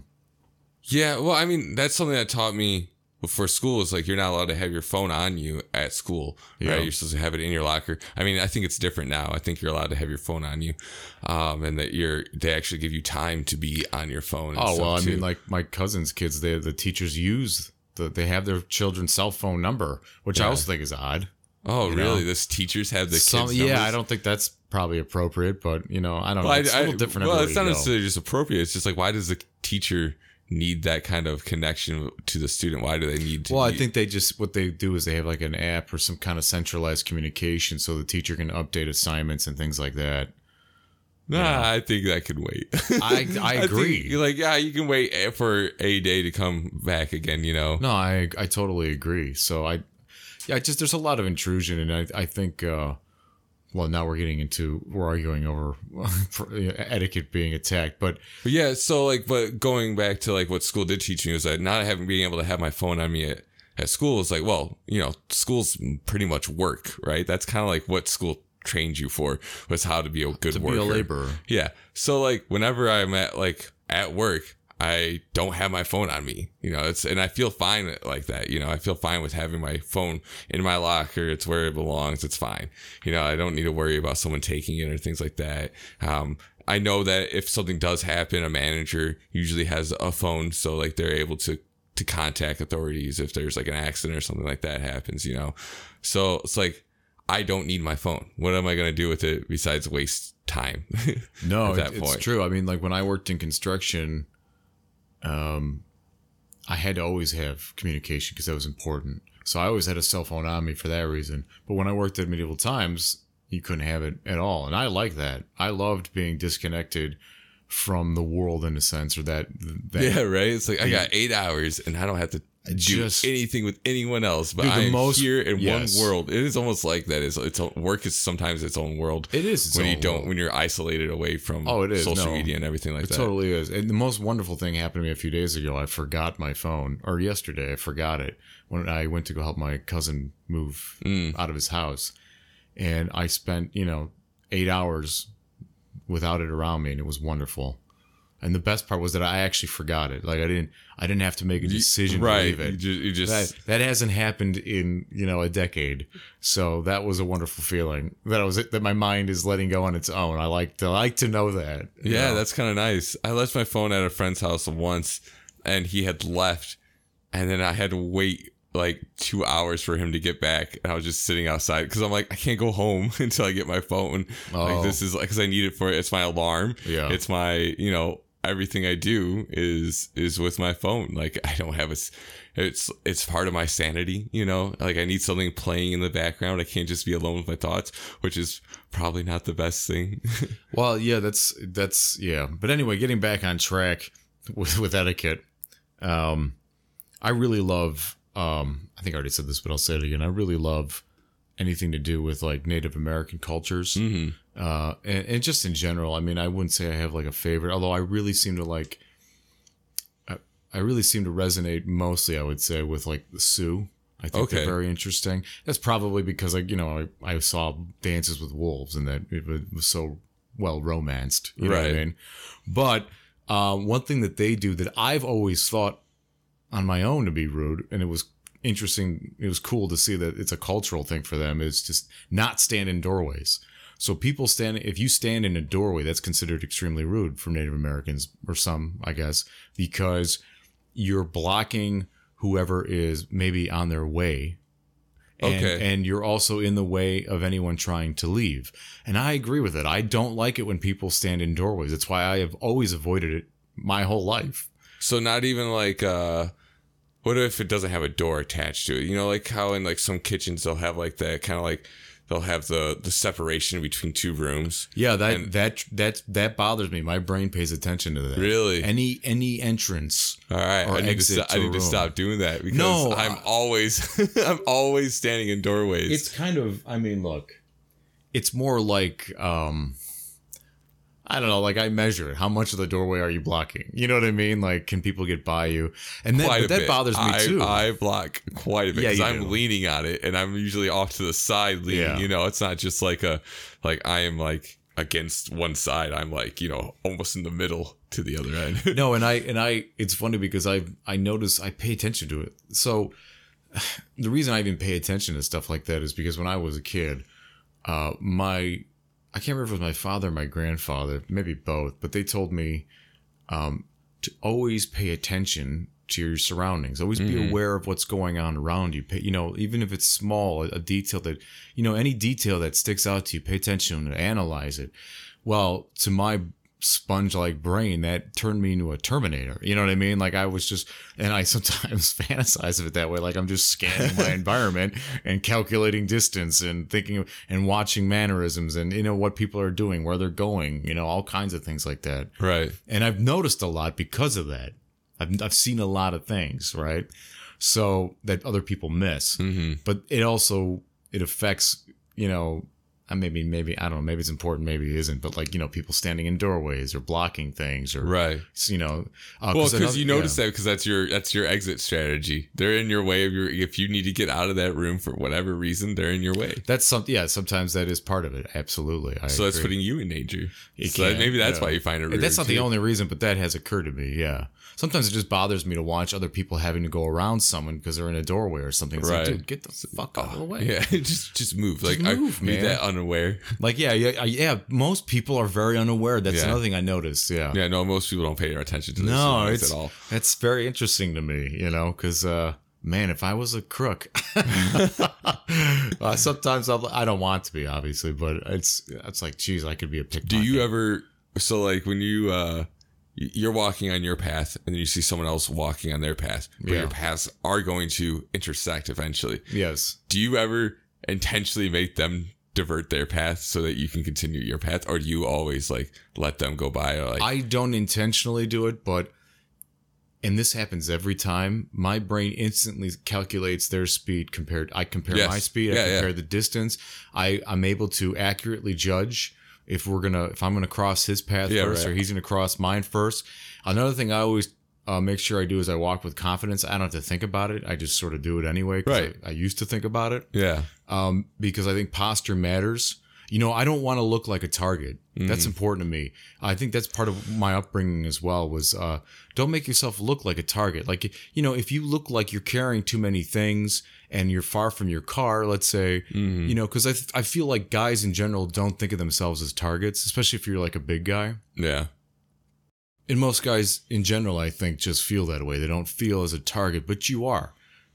yeah. Well, I mean, that's something that taught me before school is like you're not allowed to have your phone on you at school, Yeah. right? You're supposed to have it in your locker. I mean, I think it's different now. I think you're allowed to have your phone on you, um, and that you're they actually give you time to be on your phone. Oh well, I too. mean, like my cousins' kids, they the teachers use the they have their children's cell phone number, which I also think is odd. oh really? know. This teachers have the Some, yeah. I don't think that's probably appropriate, but you know, I don't Well, know. I- It's a I- little different. Well, it's not necessarily just appropriate. It's just like why does the teacher need that kind of connection to the student? Why do they need to? Well, I think they just what they do is they have like an app or some kind of centralized communication, so the teacher can update assignments and things like that. Nah, I think that could wait. I I agree. like, yeah, you can wait for a day to come back again. You know. No, I I totally agree. So I, yeah, just there's a lot of intrusion, and I I think, uh, well, now we're getting into we're arguing over etiquette being attacked, but yeah, so like, but going back to like what school did teach me was that not having being able to have my phone on me at, at school is like, well, you know, school's pretty much work, right? That's kind of like what school trained you for was how to be a good to worker. be a laborer. Yeah. So like whenever I'm at like at work, I don't have my phone on me. You know, it's and I feel fine like that. You know, I feel fine with having my phone in my locker. It's where it belongs. It's fine. You know, I don't need to worry about someone taking it or things like that. Um, I know that if something does happen, a manager usually has a phone, so like they're able to to contact authorities if there's like an accident or something like that happens. You know, so it's like I don't need my phone. What am I gonna do with it besides waste time? No, at it- that it's point. true. I mean, like when I worked in construction, um, I had to always have communication because that was important. So I always had a cell phone on me for that reason. But when I worked at medieval times, you couldn't have it at all, and I like that. I loved being disconnected from the world in a sense, or that. that Yeah, right. It's like I got eight hours and I don't have to do just- anything with anyone else, but Dude, the I'm most- here in yes. one world. It is almost like that. Is it's it's work is sometimes its own world. It is when you don't world. when you're isolated away from Oh, it is, social no. media and everything like It that. totally is. And the most wonderful thing happened to me a few days ago. I forgot my phone, or yesterday, I forgot it when I went to go help my cousin move Mm. out of his house. And I spent, you know, eight hours without it around me, and it was wonderful. And the best part was that I actually forgot it. Like I didn't, I didn't have to make a decision right? to leave it. You just, you just That that hasn't happened in you know a decade, so that was a wonderful feeling. That I was that my mind is letting go on its own. I like to like to know that. Yeah, know? that's kind of nice. I left my phone at a friend's house once and he had left and then I had to wait like two hours for him to get back. And I was just sitting outside because I'm like, I can't go home until I get my phone. Oh. Like this is like, cause I need it for, it's my alarm. Yeah. It's my, you know, everything I do is is with my phone. Like I don't have a, it's it's part of my sanity, you know? Like I need something playing in the background. I can't just be alone with my thoughts, which is probably not the best thing. Well, yeah, that's that's yeah. But anyway, getting back on track with with etiquette, um, I really love. Um, I think I already said this, but I'll say it again. I really love anything to do with like Native American cultures, hmm uh, and, and just in general. I mean, I wouldn't say I have like a favorite, although I really seem to like. I, I really seem to resonate mostly, I would say, with like the Sioux. I think Okay. they're very interesting. That's probably because like you know I, I saw Dances with Wolves and that it was, was so well romanced. You know what I Right. mean? But uh, one thing that they do that I've always thought on my own to be rude, and it was interesting. It was cool to see that it's a cultural thing for them. Is just not stand in doorways. So people stand if you stand in a doorway, that's considered extremely rude for Native Americans or some, I guess, because you're blocking whoever is maybe on their way. And, Okay. and you're also in the way of anyone trying to leave. And I agree with it. I don't like it when people stand in doorways. That's why I have always avoided it my whole life. So not even like uh what if it doesn't have a door attached to it? You know, like how in like some kitchens they'll have like that kind of like they'll have the the separation between two rooms. Yeah, that And- that that that bothers me. My brain pays attention to that. Really? Any any entrance. All right, Or I need to exit stop, to I a need to stop doing that because No, I'm uh, always I'm always standing in doorways. It's kind of I mean, look. It's more like um I don't know, like I measure it. How much of the doorway are you blocking? You know what I mean? Like can people get by you? And that quite but a that bit. bothers me I, too. I block quite a bit Yeah, because you I'm do. leaning on it, and I'm usually off to the side leaning. Yeah. You know, it's not just like a like I am like against one side. I'm like you know almost in the middle to the other end. no, and I and I it's funny because I I notice I pay attention to it. So the reason I even pay attention to stuff like that is because when I was a kid, uh my I can't remember if it was my father or my grandfather, maybe both, but they told me um to always pay attention to your surroundings. Always be Mhm. aware of what's going on around you. Pay, you know, even if it's small, a, a detail that you know, any detail that sticks out to you, pay attention and analyze it. Well, to my sponge like brain, that turned me into a Terminator. You know what I mean? Like I was just, and I sometimes fantasize of it that way. Like I'm just scanning my environment and calculating distance and thinking and watching mannerisms and, you know, what people are doing, where they're going, you know, all kinds of things like that. right. And I've noticed a lot because of that. I've, I've seen a lot of things, right? So that other people miss hmm but it also it affects you know uh, maybe maybe I don't know maybe it's important maybe it isn't but like you know people standing in doorways or blocking things or Right. you know uh, Well, because you notice yeah. that because that's your that's your exit strategy. They're in your way of your. If you need to get out of that room for whatever reason, they're in your way. that's something yeah sometimes that is part of it absolutely I so that's putting you in danger. It so that, maybe that's yeah. why you find it. Rude that's not the only reason but that has occurred to me yeah sometimes it just bothers me to watch other people having to go around someone because they're in a doorway or something it's Right. like dude get the fuck out of the way Yeah, just just move. like move, I man. that unaware. like yeah yeah yeah most people are very unaware that's Yeah. another thing I noticed yeah Yeah, no, most people don't pay attention to this No, it's at all. That's very interesting to me, you know, because uh, man, if I was a crook, uh, sometimes I'll, I don't want to be, obviously, but it's it's like, geez, I could be a pickpocket. Do you ever? So like when you uh y- you're walking on your path and you see someone else walking on their path, but Yeah. your paths are going to intersect eventually. Yes. Do you ever intentionally make them divert their path so that you can continue your path, or do you always like let them go by? Or like I don't intentionally do it, but and this happens every time. My brain instantly calculates their speed compared. I compare Yes. my speed. I Yeah, yeah. compare the distance. I I'm able to accurately judge if we're gonna if I'm gonna cross his path Yeah, first right. or he's gonna cross mine first. Another thing I always uh, make sure I do is I walk with confidence. I don't have to think about it. I just sort of do it anyway. Right. I, I used to think about it yeah, um, because I think posture matters. You know, I don't want to look like a target. That's important to me. I think that's part of my upbringing as well. Was uh, don't make yourself look like a target. Like you know, if you look like you're carrying too many things and you're far from your car, let's say, Mhm. you know, because I th- I feel like guys in general don't think of themselves as targets, especially if you're like a big guy. yeah, And most guys in general, I think, just feel that way. They don't feel as a target, but you are.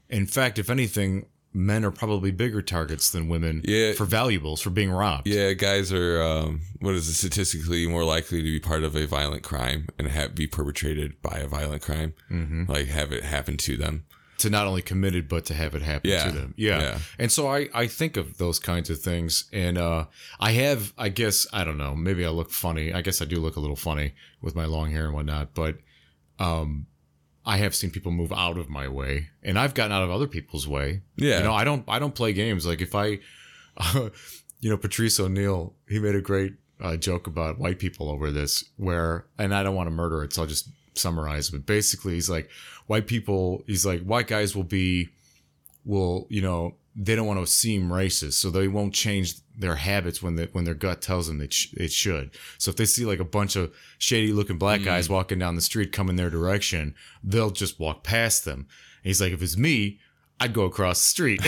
In fact, if anything, men are probably bigger targets than women Yeah. for valuables for being robbed. Yeah, guys are um, what is it, statistically more likely to be part of a violent crime and have be perpetrated by a violent crime, mm-hmm. like have it happen to them. To not only commit it but to have it happen Yeah. to them. Yeah. Yeah. And so I I think of those kinds of things and uh I have I guess I don't know, maybe I look funny. I guess I do look a little funny with my long hair and whatnot, but um I have seen people move out of my way and I've gotten out of other people's way. Yeah. You know, I don't I don't play games like if I you know Patrice O'Neal, he made a great uh, joke about white people over this where and I don't want to murder it, so I'll just summarize but basically he's like white people he's like white guys will be will you know they don't want to seem racist so they won't change their habits when the, when their gut tells them it, sh- it should. So if they see like a bunch of shady looking black mm-hmm. guys walking down the street coming their direction they'll just walk past them. And he's like if it's me I'd go across the street.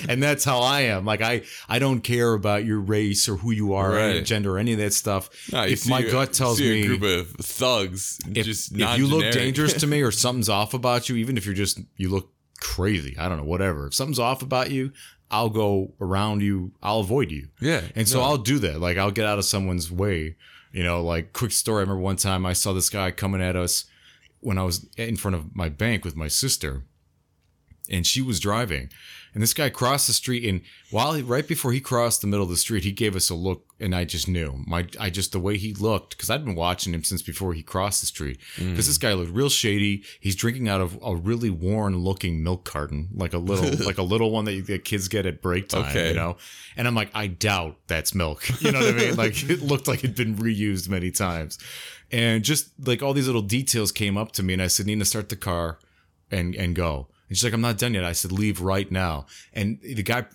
and that's how I am. Like I I don't care about your race or who you are, or any gender, or any of that stuff. No, if my a- gut tells me a group of thugs, if, just if you look dangerous to me or something's off about you, even if you're just you look crazy, I don't know, whatever. If something's off about you, I'll go around you. I'll avoid you. yeah, And so no. I'll do that. Like I'll get out of someone's way. You know, like quick story. I remember one time I saw this guy coming at us when I was in front of my bank with my sister, and she was driving. And this guy crossed the street, and while he, right before he crossed the middle of the street, he gave us a look, and I just knew my, I just the way he looked because I'd been watching him since before he crossed the street. Because this mm. guy looked real shady. He's drinking out of a really worn-looking milk carton, like a little, like a little one that, you, that kids get at break time. Okay. You know, and I'm like, I doubt that's milk. You know what I mean? Like it looked like it'd been reused many times, and just like all these little details came up to me, and I said, Nina, start the car, and and go. And she's like, I'm not done yet. I said, leave right now. And the guy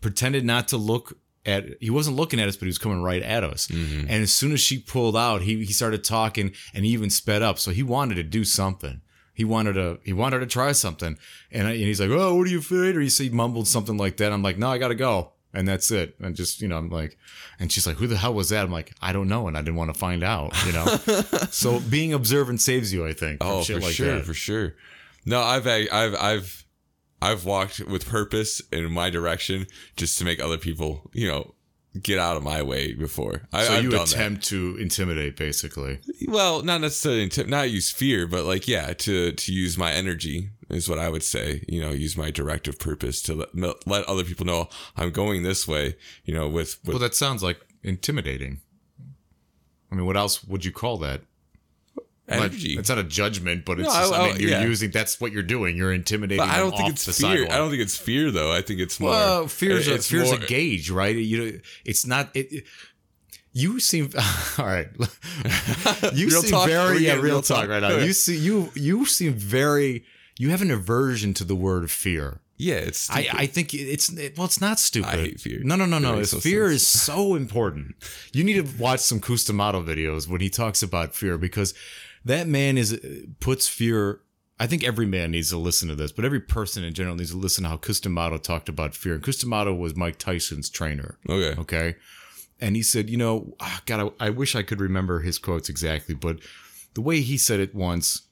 pretended not to look at, he wasn't looking at us, but he was coming right at us. Mm-hmm. And as soon as she pulled out, he, he started talking and he even sped up. So he wanted to do something. He wanted to, he wanted to try something. And, I, and he's like, oh, what are you afraid? Or he said, he mumbled something like that. I'm like, no, I got to go. And that's it. And just, you know, I'm like, and she's like, who the hell was that? I'm like, I don't know. And I didn't want to find out, you know? so being observant saves you, I think. Oh, for like sure, that. for sure. No, I've I've I've I've walked with purpose in my direction just to make other people, you know, get out of my way before. I, So I've you attempt to intimidate, basically. Well, not necessarily inti- not use fear, but like yeah, to to use my energy is what I would say. You know, use my directive purpose to let, let other people know I'm going this way. You know, with with Well, that sounds like intimidating. I mean, what else would you call that? Not- energy. it's not a judgment, but it's No, just, I, I- mean, you're yeah. using that's what you're doing. You're intimidating. but I don't think it's fear. sidewalk. I don't think it's fear though. I think it's more. Well, fear's a, it's fear's a gauge, right? You know, it's not. It, it- you seem all right. You seem talk? Very yeah, real real talk talk? right now. You see, you you seem very. You have an aversion to the word fear. Yeah, it's. I, stupid. I think it's it, well, it's not stupid. I hate fear. No, no, no, no. no fear sense. is so important. You need to watch some Cus D'Amato videos when he talks about fear because that man is puts fear. I think every man needs to listen to this, but every person in general needs to listen to how Cus D'Amato talked about fear. And Cus D'Amato was Mike Tyson's trainer. okay. Okay. And he said, you know, ah, God, I, I wish I could remember his quotes exactly, but the way he said it once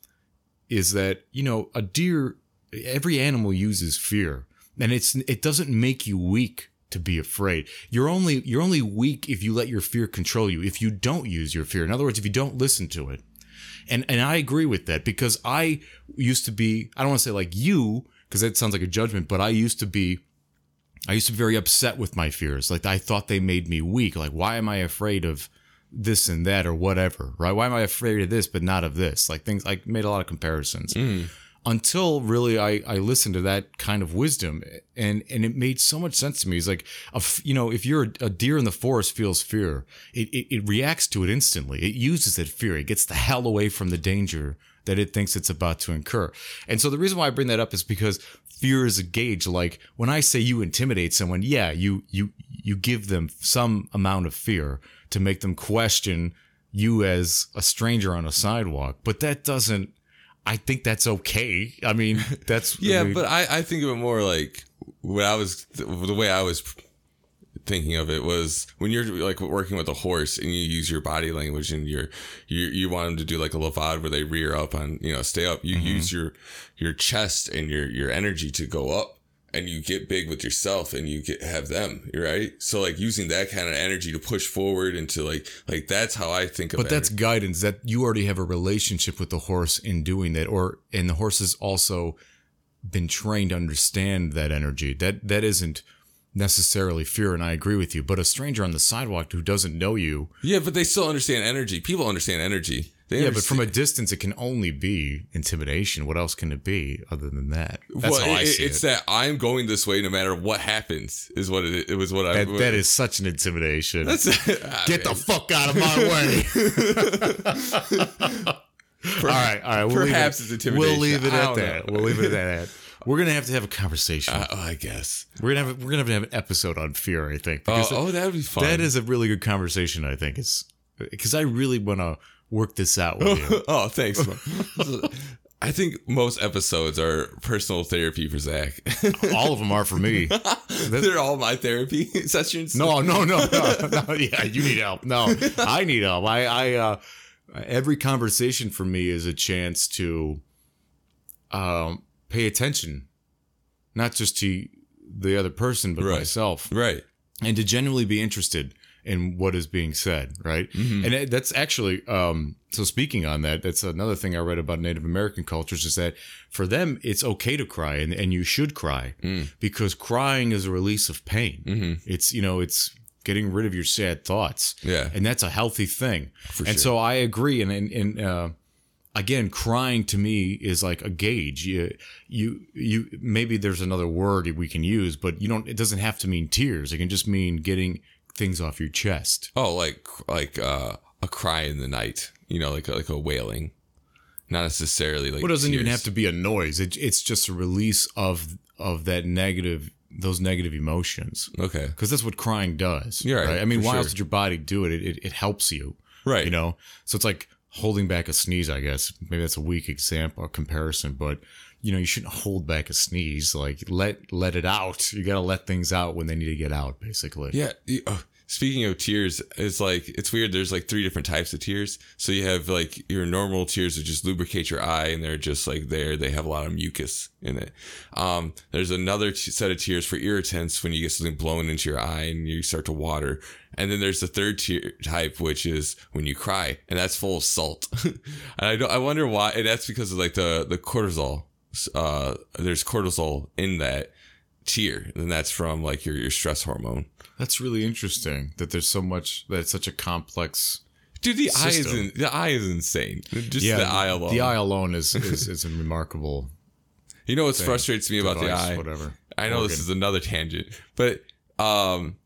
is that, you know, a deer, every animal uses fear and it's, it doesn't make you weak to be afraid. You're only, you're only weak if you let your fear control you. If you don't use your fear. In other words, if you don't listen to it. And, and I agree with that because I used to be, I don't want to say like you, because that sounds like a judgment, but I used to be I used to be very upset with my fears. Like I thought they made me weak. Like why am I afraid of this and that or whatever, right? Why am I afraid of this but not of this? Like things I made a lot of comparisons. Mm. Until really I, I listened to that kind of wisdom and and it made so much sense to me. It's like a you know, if you're a, a deer in the forest feels fear, it, it it reacts to it instantly. It uses that fear. It gets the hell away from the danger that it thinks it's about to incur. And so the reason why I bring that up is because fear is a gauge. Like when I say you intimidate someone, yeah, you you you give them some amount of fear to make them question you as a stranger on a sidewalk. But that doesn't I think that's okay. I mean, that's Yeah, I mean, but I, I think of it more like what I was the way I was thinking of it was when you're like working with a horse and you use your body language and you're you you want them to do like a levade where they rear up on you know stay up you mm-hmm. use your your chest and your your energy to go up and you get big with yourself and you get have them right so like using that kind of energy to push forward into like like that's how i think of But that's energy. guidance that you already have a relationship with the horse in doing that, or and the horse has also been trained to understand that energy. That that isn't necessarily fear, and I agree with you. But a stranger on the sidewalk who doesn't know you, yeah but they still understand energy people understand energy they yeah, but from a distance, it can only be intimidation. What else can it be other than that? That's well, how I it- see it's it. that i'm going this way no matter what happens is what it, it was what i That, that is such an intimidation. that's Get the fuck out of my way. all right, all right. We'll Perhaps leave it's it, intimidation. We'll leave it at that. know. We'll leave it at that. We're gonna have to have a conversation. Uh, oh, i guess we're gonna have we're gonna have to have an episode on fear. I think oh, oh that would be fun that is a really good conversation. I think it's because I really want to work this out with you. oh, thanks. I think most episodes are personal therapy for Zach. All of them are for me. They're all my therapy sessions. No, no, no, no, no. Yeah, you need help. No, I need help. I, I, uh, every conversation for me is a chance to, um, pay attention, not just to the other person, but Right. myself, Right. and to genuinely be interested in what is being said. Right. Mm-hmm. And that's actually, um, so speaking on that, that's another thing I read about Native American cultures is that for them, it's okay to cry and, and you should cry Mm. because crying is a release of pain. Mm-hmm. It's, you know, it's getting rid of your sad thoughts. Yeah. And that's a healthy thing. For and sure. so I agree. And, and, and, uh, again, crying to me is like a gauge. You, you, you, maybe there's another word we can use, but you don't, it doesn't have to mean tears. It can just mean getting things off your chest. Oh, like like uh, a cry in the night. You know, like like a wailing. Not necessarily like. Well, it doesn't even have to be a noise. It, it's just a release of, of that negative, those negative emotions. Okay. Because that's what crying does. You're right, I mean, why sure. else would your body do it? It, it? it helps you. Right. You know? So it's like holding back a sneeze, I guess. Maybe that's a weak example or comparison, but you know, you shouldn't hold back a sneeze. Like let let it out. You gotta let things out when they need to get out, basically. Yeah. uh, speaking of tears, it's like it's weird. There's like three different types of tears. So you have like your normal tears that just lubricate your eye, and they're just like there. They have a lot of mucus in it. Um, there's another t- set of tears for irritants when you get something blown into your eye and you start to water. And then there's the third tear type, which is when you cry, and that's full of salt. and I don't, I wonder why. And that's because of like the the cortisol. Uh, there's cortisol in that tear, and that's from like your your stress hormone. That's really interesting that there's so much that it's such a complex Dude, the eye is System. in, the eye is insane. Just the eye alone. The eye alone is is, is a remarkable you know what frustrates me about the eye? whatever. I know this is another tangent, but um,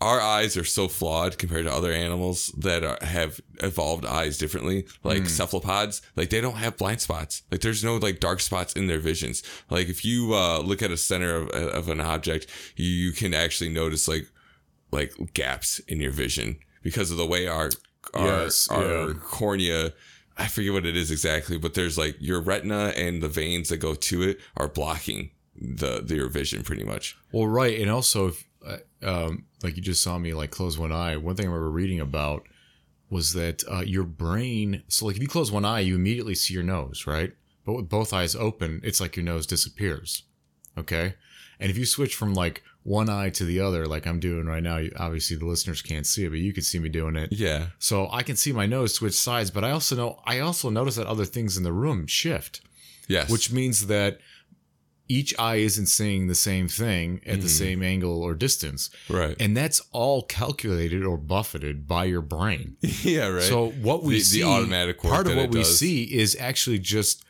our eyes are so flawed compared to other animals that are, have evolved eyes differently. Like cephalopods, like they don't have blind spots. Like there's no like dark spots in their visions. Like if you uh, look at a center of, of an object, you, you can actually notice like like gaps in your vision because of the way our our, Yes, our yeah. cornea. I forget what it is exactly, but there's like your retina and the veins that go to it are blocking the, the your vision pretty much. Well, right, and also, if, uh, um, like you just saw me like close one eye. One thing I remember reading about was that uh, your brain. So, like, if you close one eye, you immediately see your nose, right? But with both eyes open, it's like your nose disappears. Okay, and if you switch from like one eye to the other, like I'm doing right now, you, obviously the listeners can't see it, but you can see me doing it. Yeah. So I can see my nose switch sides, but I also know I also notice that other things in the room shift Yes. which means that each eye isn't seeing the same thing at the mm-hmm. same angle or distance. right. And that's all calculated or buffeted by your brain. yeah. Right. So what we The- the see, automatic work part of what we does. see is actually just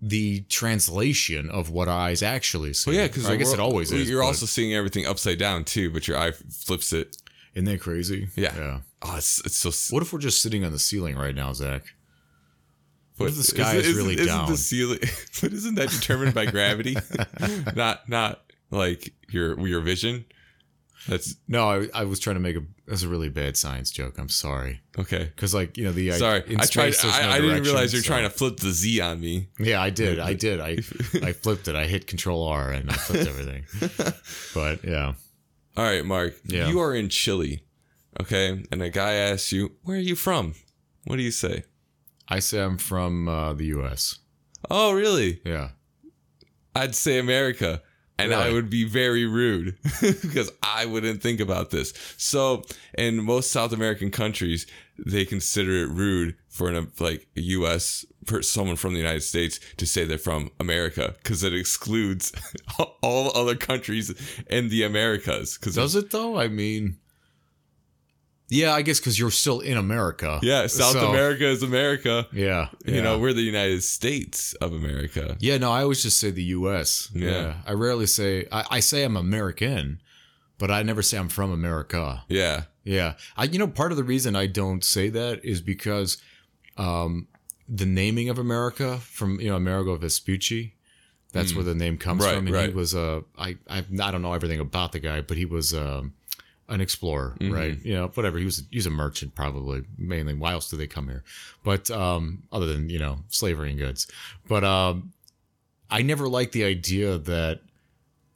the translation of what eyes actually see. well, yeah, because I guess it always is. You're also seeing everything upside down too, but your eye flips it. isn't that crazy? Yeah. Yeah. Oh, it's it's so. What if we're just sitting on the ceiling right now, Zach? What if the Is- sky is isn't- really isn't down? The ceiling, but isn't that determined by gravity? not not like your your vision. That's No, I, I was trying to make a. That's a really bad science joke. I'm sorry. okay. Because like you know the Sorry, in I tried. no I, I didn't realize you're so- trying to flip the Z on me. Yeah, I did. I did. I I flipped it. I hit Control R and I flipped everything. But yeah, All right, Mark. Yeah. You are in Chile, okay? And a guy asks you, "Where are you from?" What do you say? I say I'm from uh, the U.S. Oh, really? Yeah. I'd say America. And I would be very rude because I wouldn't think about this. So, in most South American countries, they consider it rude for an like a U.S. for someone from the United States to say they're from America because it excludes all other countries in the Americas. Because Does it though? I mean, yeah, I guess because you're still in America. yeah, South So- America is America. Yeah, You know, we're the United States of America. Yeah, no, I always just say the U.S. Yeah. I rarely say I, I say I'm American, but I never say I'm from America. Yeah. Yeah, I you know part of the reason I don't say that is because um, the naming of America from you know Amerigo Vespucci. That's where the name comes. Right, from, and right. he was a I I I don't know everything about the guy, but he was um, an explorer, Mm-hmm. right? You know, whatever. He was he's a merchant probably mainly. Why else do they come here? But um, other than you know slavery and goods, but um, I never liked the idea that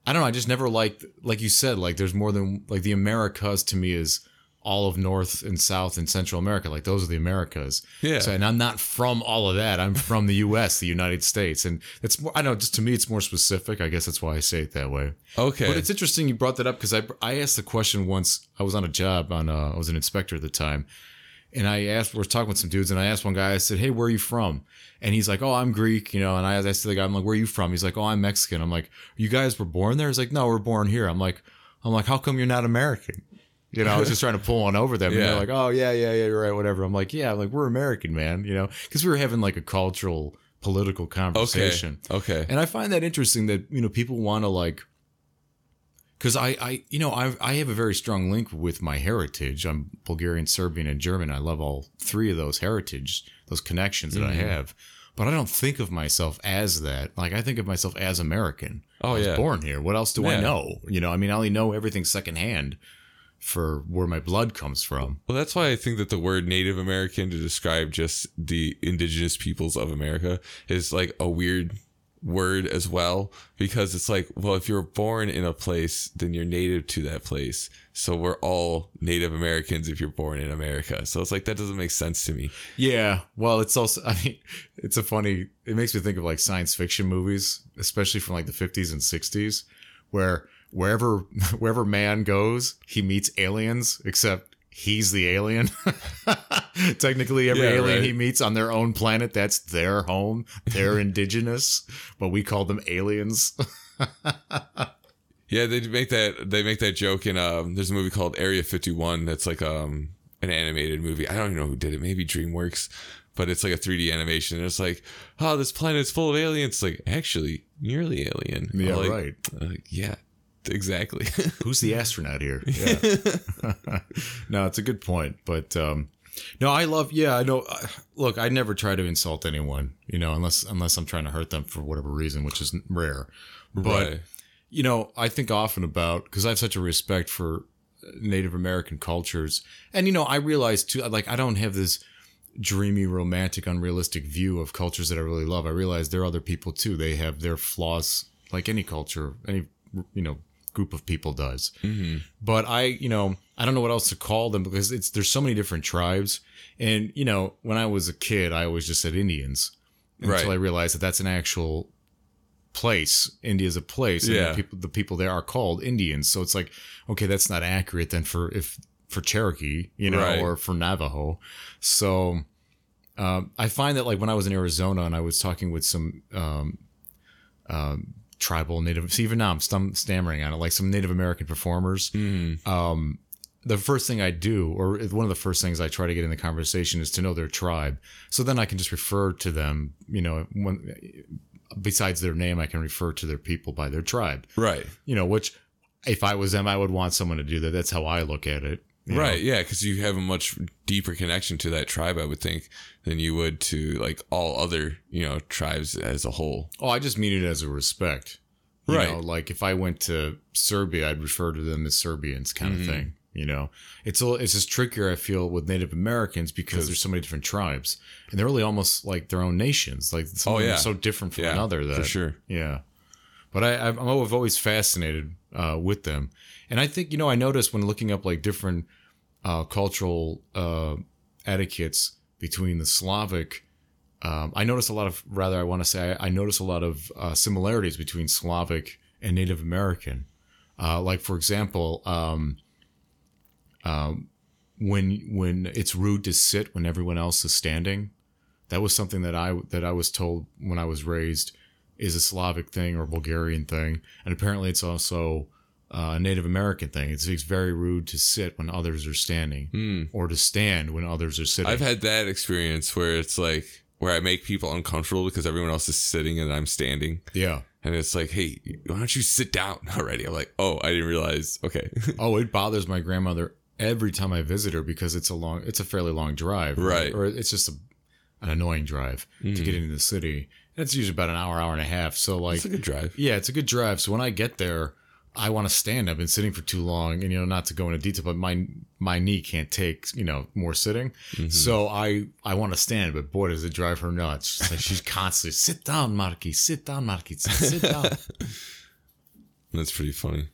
I don't know. I just never liked, like you said, like there's more than like the Americas to me is all of North and South and Central America. Like those are the Americas. Yeah. So, and I'm not from all of that. I'm from the U.S., the United States, and it's more. I know. Just to me, it's more specific. I guess that's why I say it that way. Okay. But it's interesting you brought that up because I I asked the question once. I was on a job on. Uh, I was an inspector at the time, and I asked. We were talking with some dudes, and I asked one guy. I said, "Hey, where are you from?" And he's like, "Oh, I'm Greek," you know. And I I asked the guy, "I'm like, where are you from?" He's like, "Oh, I'm Mexican." I'm like, "You guys were born there?" He's like, "No, we're born here." I'm like, "I'm like, how come you're not American?" You know, I was just trying to pull one over them, and Yeah. they're like, "Oh, yeah, yeah, yeah, you're right, whatever." I'm like, "Yeah, I'm like we're American, man," you know, because we were having like a cultural, political conversation. Okay. okay. And I find that interesting that, you know, people want to like, because I, I, you know, I, I have a very strong link with my heritage. I'm Bulgarian, Serbian, and German. I love all three of those heritage, those connections that I Mm-hmm. have. But I don't think of myself as that. Like I think of myself as American. Oh, I was yeah. born here. What else do I know? You know, I mean, I only know everything secondhand for where my blood comes from. Well, that's why I think that the word Native American to describe just the indigenous peoples of America is like a weird word as well because it's like, well, if you're born in a place, then you're native to that place. So we're all Native Americans if you're born in America. So it's like that doesn't make sense to me. Yeah. Well, it's also, I mean, it's a funny, it makes me think of like science fiction movies, especially from like the 50s and 60s, where wherever, wherever man goes, he meets aliens, except he's the alien. Technically, every Yeah, alien right. he meets on their own planet, that's their home. They're indigenous, but we call them aliens. Yeah, they make that they make that joke in um there's a movie called Area 51 that's like um an animated movie. I don't even know who did it. Maybe DreamWorks, but it's like a 3D animation. And it's like, "Oh, this planet's full of aliens." It's like, "Actually, you're the alien." Yeah, like, right. I'm yeah. Exactly. Who's the astronaut here? Yeah. no, it's a good point, but um, no, I love. Yeah, I know. uh, Look, I never try to insult anyone, you know, unless unless I'm trying to hurt them for whatever reason, which is rare. But Right. you know, I think often about because I have such a respect for Native American cultures, and you know, I realize too, like I don't have this dreamy, romantic, unrealistic view of cultures that I really love. I realize there are other people too. They have their flaws, like any culture, any you know group of people does. Mm-hmm. But I, you know, I don't know what else to call them because it's there's so many different tribes, and you know, when I was a kid, I always just said Indians until Right. I realized that that's an actual place. India is a place, and Yeah. the people the people there are called Indians. So it's like, okay, that's not accurate then for if for Cherokee, you know, Right. or for Navajo. So um, I find that like when I was in Arizona and I was talking with some um, um, tribal Native, see even now I'm stum- stammering on it, like some Native American performers. Mm. Um, the first thing I do, or one of the first things I try to get in the conversation, is to know their tribe. So then I can just refer to them. You know, when besides their name, I can refer to their people by their tribe. Right. You know, which if I was them, I would want someone to do that. That's how I look at it. You know? Right. Yeah, cuz you have a much deeper connection to that tribe I would think than you would to like all other, you know, tribes as a whole. Oh, I just mean it as a respect. You Right. know, like if I went to Serbia, I'd refer to them as Serbians, kind Mm-hmm. of thing. You know, it's a, it's just trickier. I feel with Native Americans because there's so many different tribes, and they're really almost like their own nations. Like some Oh, yeah. are so different from Yeah, another. That for sure. yeah. But I, I'm I've always fascinated uh, with them, and I think you know I noticed when looking up like different uh, cultural uh, etiquettes between the Slavic. Um, I noticed a lot of, rather, I want to say, I, I noticed a lot of uh, similarities between Slavic and Native American. Uh, like for example, um, um, when when it's rude to sit when everyone else is standing, that was something that I that I was told when I was raised is a Slavic thing or Bulgarian thing, and apparently it's also uh, a Native American thing. It's, it's very rude to sit when others are standing, or to stand when others are sitting. I've had that experience where it's like where I make people uncomfortable because everyone else is sitting and I'm standing. yeah. And it's like, hey, why don't you sit down already? I'm like, oh, I didn't realize. Okay. Oh, it bothers my grandmother every time I visit her because it's a long, it's a fairly long drive, Right. Or it's just a, an annoying drive to get into the city. It's usually about an hour, hour and a half. So like, it's a good drive. yeah, it's a good drive. So when I get there, I want to stand. I've been sitting for too long, and you know, not to go into detail, but my my knee can't take you know more sitting. Mm-hmm. So I I want to stand, but boy, does it drive her nuts. She's, like, she's constantly sit down, Marky, sit down, Marky, sit down. That's pretty funny.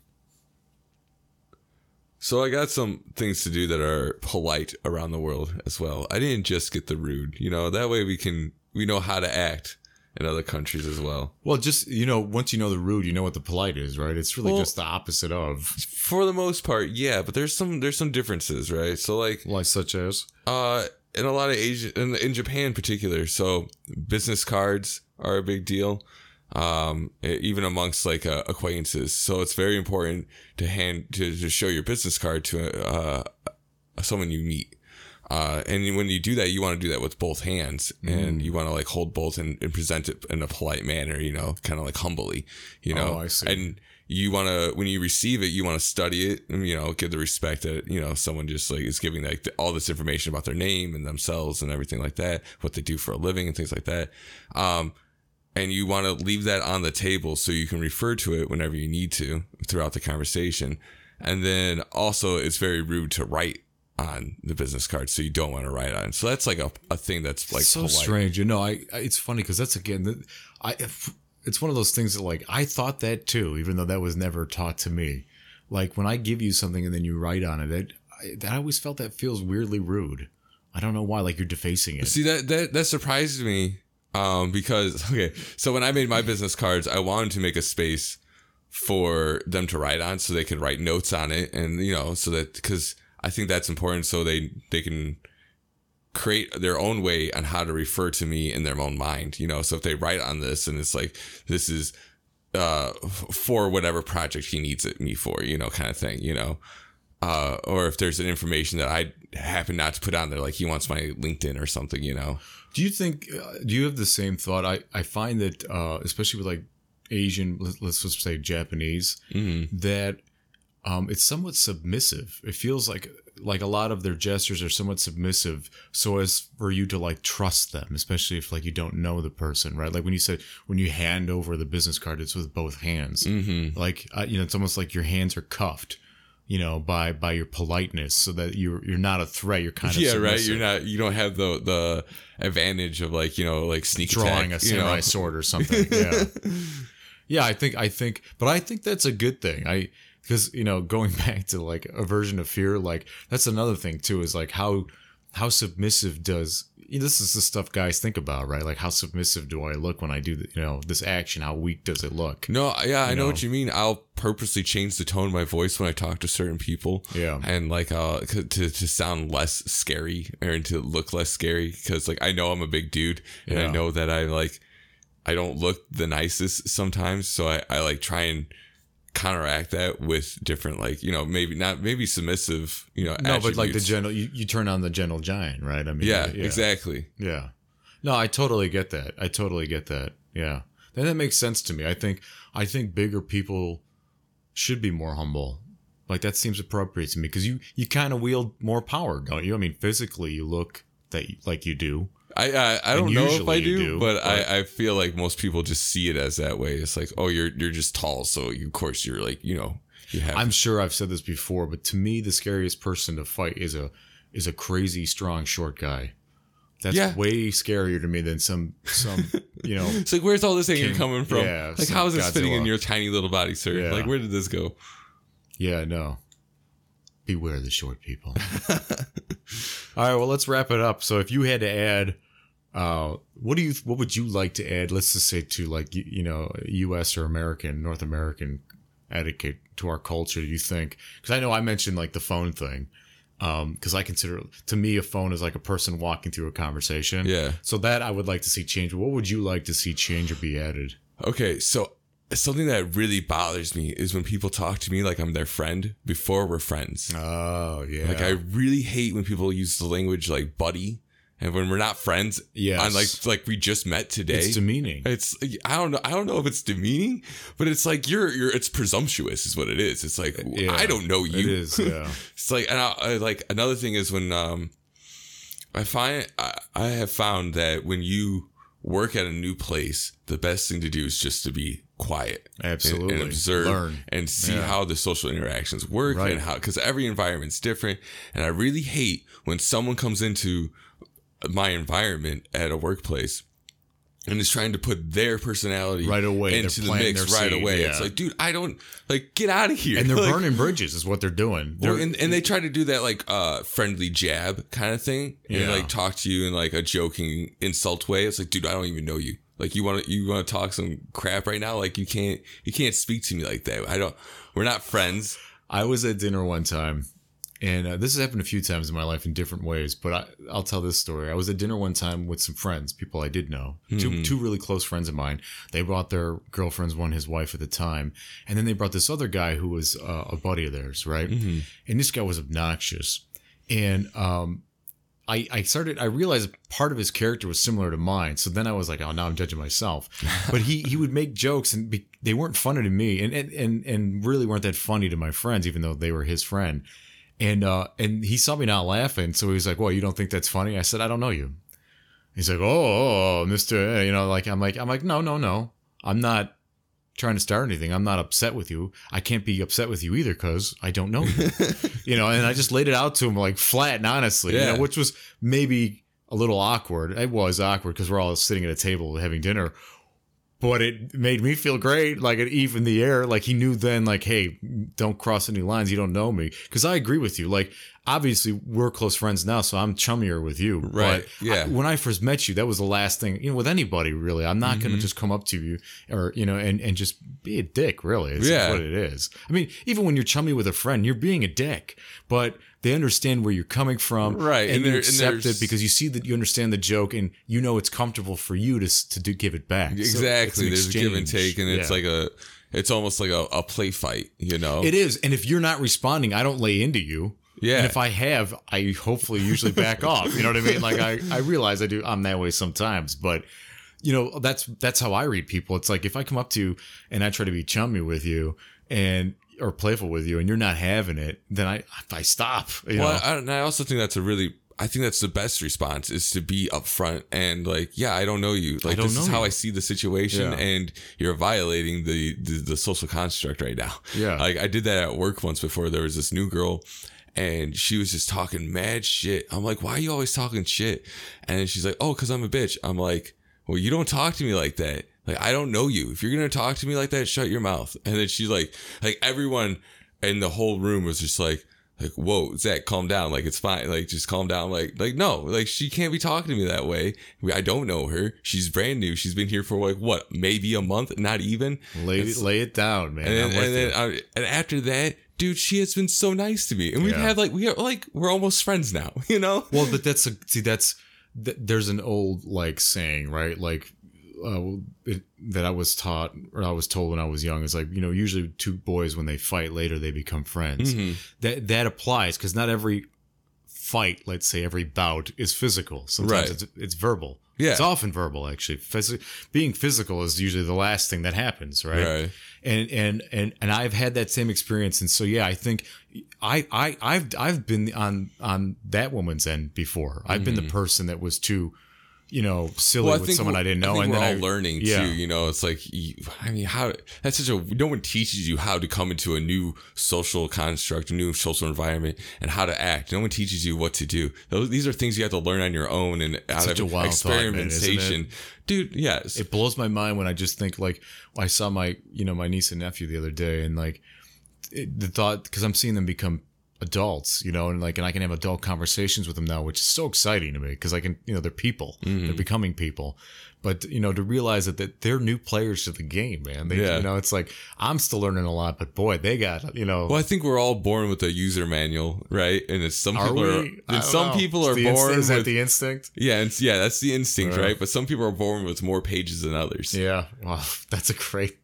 So I got some things to do that are polite around the world as well. I didn't just get the rude, you know, that way we can we know how to act in other countries as well. well, just you know, once you know the rude, you know what the polite is, right? It's really Well- just the opposite of For the most part, yeah, but there's some there's some differences, right? So like like such as uh in a lot of Asia in, in Japan in particular, so business cards are a big deal. Um, even amongst like uh, acquaintances, so it's very important to hand to, to show your business card to uh, someone you meet. Uh, and when you do that, you want to do that with both hands and you want to like hold both and, and present it in a polite manner, you know, kind of like humbly, you know, Oh, I see. and you want to, when you receive it, you want to study it and, you know, give the respect that, you know, someone just like is giving like all this information about their name and themselves and everything like that, what they do for a living and things like that. Um, and you want to leave that on the table so you can refer to it whenever you need to throughout the conversation. And then also, it's very rude to write on the business card, so you don't want to write on. So that's like a, a thing that's like so polite. strange. You know, I, I it's funny because that's again, the- I it's one of those things that like I thought that too, even though that was never taught to me. Like when I give you something and then you write on it, it I, that I always felt that feels weirdly rude. I don't know why. Like you're defacing it. See that that that surprised me um, because okay, so when I made my business cards, I wanted to make a space for them to write on, so they could write notes on it, and you know, so that because I think that's important, so they they can create their own way on how to refer to me in their own mind, you know. So if they write on this and it's like this is uh for whatever project he needs it me for, you know, kind of thing, you know. Uh, or if there's an information that I happen not to put on there, like he wants my LinkedIn or something, you know. Do you think? Uh, do you have the same thought? I I find that uh, especially with like Asian, let's, let's just say Japanese, that um, it's somewhat submissive. It feels like like a lot of their gestures are somewhat submissive, so as for you to like trust them, especially if like you don't know the person, right? Like when you said when you hand over the business card, it's with both hands. Mm-hmm. Like uh, you know, it's almost like your hands are cuffed. You know, by by your politeness, so that you're you're not a threat. You're kind of yeah, right. You're not. You don't have the the advantage of like you know like sneak drawing attack, a you know? samurai sword or something. Yeah. yeah, I think I think but I think that's a good thing. I because you know, going back to like a version of fear, like that's another thing too, is like how how submissive does this is the stuff guys think about, right? Like how submissive do I look when I do the, you know this action? How weak does it look? No, yeah, I know, know? what you mean. I'll purposely change the tone of my voice when I talk to certain people. Yeah. and like uh to to sound less scary or to look less scary because like I know I'm a big dude and I know that I like I don't look the nicest sometimes, so I I like try and counteract that with different like you know maybe not maybe submissive you know No, but like the attributes. gentle, you, you turn on the gentle giant, right? I mean, yeah, exactly Yeah. No, I totally get that. I totally get that. Yeah. Then that makes sense to me. I think I think bigger people should be more humble. Like that seems appropriate to me because you you kind of wield more power, don't you? I mean, physically you look that you, like you do. I I, I don't know if I do, do, but, but- I, I feel like most people just see it as that way. It's like, oh, you're you're just tall, so you, of course you're like, you know, you have. I'm sure I've said this before, but to me the scariest person to fight is a is a crazy strong short guy. That's Yeah. way scarier to me than some some, you know, it's like, where's all this anger coming from? yeah, like, how is this fitting in your tiny little body, sir? Yeah. Like, where did this go? Yeah, no. Beware the short people. All right, well, let's wrap it up. So, if you had to add Uh, what do you? What would you like to add? Let's just say to like you, you know, U.S. or American, North American etiquette to our culture. Do you think? Because I know I mentioned like the phone thing. Because I consider to me a phone is like a person walking through a conversation. Yeah. So that I would like to see change. What would you like to see change or be added? Okay, so something that really bothers me is when people talk to me like I'm their friend before we're friends. Oh yeah. Like I really hate when people use the language like buddy and when we're not friends. Yes. On like like we just met today. it's demeaning. It's I don't know I don't know if it's demeaning, but it's like you're you're it's presumptuous is what it is. It's like Yeah, I don't know you. It is. Yeah. It's like and I, I, like another thing is when um I find I, I have found that when you work at a new place, the best thing to do is just to be quiet and- Absolutely. and, observe Learn. and see Yeah. how the social interactions work Right. and how because every environment's different and i really hate when someone comes into my environment at a workplace and is trying to put their personality Right away. Into the mix right seed, away. yeah. It's like, dude, I don't like get out of here. and they're Like, burning bridges is what they're doing. They're, well, and, and they try to do that like uh friendly jab kind of thing and Yeah. like talk to you in like a joking insult way. It's like, dude, I don't even know you. Like you want to you want to talk some crap right now? Like you can't you can't speak to me like that. I don't. We're not friends. I was at dinner one time, and uh, this has happened a few times in my life in different ways. But I, I'll tell this story. I was at dinner one time with some friends, people I did know, two two really close friends of mine. They brought their girlfriends, one his wife at the time, and then they brought this other guy who was uh, a buddy of theirs, right? And this guy was obnoxious, and um, I, I started I realized part of his character was similar to mine. So then I was like, oh, now I'm judging myself. But he he would make jokes and be, they weren't funny to me and, and and and really weren't that funny to my friends, even though they were his friend. And uh and he saw me not laughing, so he was like, "Well, you don't think that's funny?" I said, "I don't know you." He's like, "Oh, oh, Mister," you know, like I'm like I'm like, "No, no, no, I'm not." trying to start anything. I'm not upset with you. I can't be upset with you either because I don't know you. you know, and I just laid it out to him like flat and honestly, you Yeah. know, which was maybe a little awkward. It was awkward because we're all sitting at a table having dinner. But it made me feel great. Like it evened the air. Like he knew then, like, hey, don't cross any lines. You don't know me. Because I agree with you. Like, obviously, we're close friends now, so I'm chummier with you. Right, But yeah. I- when I first met you, that was the last thing, you know, with anybody really. I'm not Mm-hmm. going to just come up to you or, you know, and, and just be a dick, really. It's Yeah. what it is. I mean, even when you're chummy with a friend, you're being a dick, but they understand where you're coming from. Right, And, and you there- and accept it because you see that you understand the joke and you know it's comfortable for you to, to do, give it back. So Exactly. an There's a give and take, and it's Yeah. like a. It's almost like a, a play fight. You know. It is. And if you're not responding, I don't lay into you. Yeah. And if I have, I hopefully usually back off. You know what I mean? Like I, I realize I do I'm that way sometimes, but you know, that's that's how I read people. It's like if I come up to you and I try to be chummy with you and or playful with you and you're not having it, then I I stop. You Well, know? I, and I also think that's a really. I think that's the best response is to be upfront and like, yeah, I don't know you. Like this is know how you. I see the situation, Yeah. and you're violating the, the the social construct right now. Yeah. like I did that at work once before. There was this new girl, and she was just talking mad shit. I'm like, why are you always talking shit? And she's like, oh, cause I'm a bitch. I'm like, well, you don't talk to me like that. Like I don't know you. If you're gonna talk to me like that, shut your mouth. And then she's like, like everyone in the whole room was just like, like, whoa, Zach, calm down. Like it's fine. Like just calm down. Like, like no, like she can't be talking to me that way. I don't know her. She's brand new. She's been here for like what, maybe a month, not even. lay It's- lay it down, man. and then, and then. I, uh, and after that, dude, she has been so nice to me, and we've Yeah. had like we are like we're almost friends now. You know? Well, but that's a see. That's th- there's an old like saying, right? Like uh, it, that I was taught or I was told when I was young is like you know usually two boys when they fight later they become friends. Mm-hmm. That that applies because not every fight, let's say every bout, is physical. Sometimes Right. it's it's verbal. Yeah. it's often verbal actually. Phys- being physical is usually the last thing that happens, right? Right. and and and and I've had that same experience, and so yeah, I think I I I've I've been on on that woman's end before. I've been the person that was too, you know, silly with someone I didn't know, I and we're then all I, learning yeah. too. You know, it's like I mean, how that's such a no one teaches you how to come into a new social construct, a new social environment, and how to act. No one teaches you what to do. Those, these are things you have to learn on your own and out of wild thought, man, experimentation. Dude, yes, It blows my mind when I just think like I saw my you know my niece and nephew the other day, and like it, the thought because I'm seeing them become adults, you know, and like, and I can have adult conversations with them now, which is so exciting to me because I can, you know, they're people, they're mm-hmm. becoming people. But you know, to realize that, that they're new players to the game, man. They, Yeah. You know, it's like I'm still learning a lot, but boy, they got, you know, Well, I think we're all born with a user manual, right? And it's some are people we? are, and some know. people are the inst- born Is that with the instinct? yeah, and yeah, that's the instinct, Yeah. right? But some people are born with more pages than others. Yeah, wow, that's a great,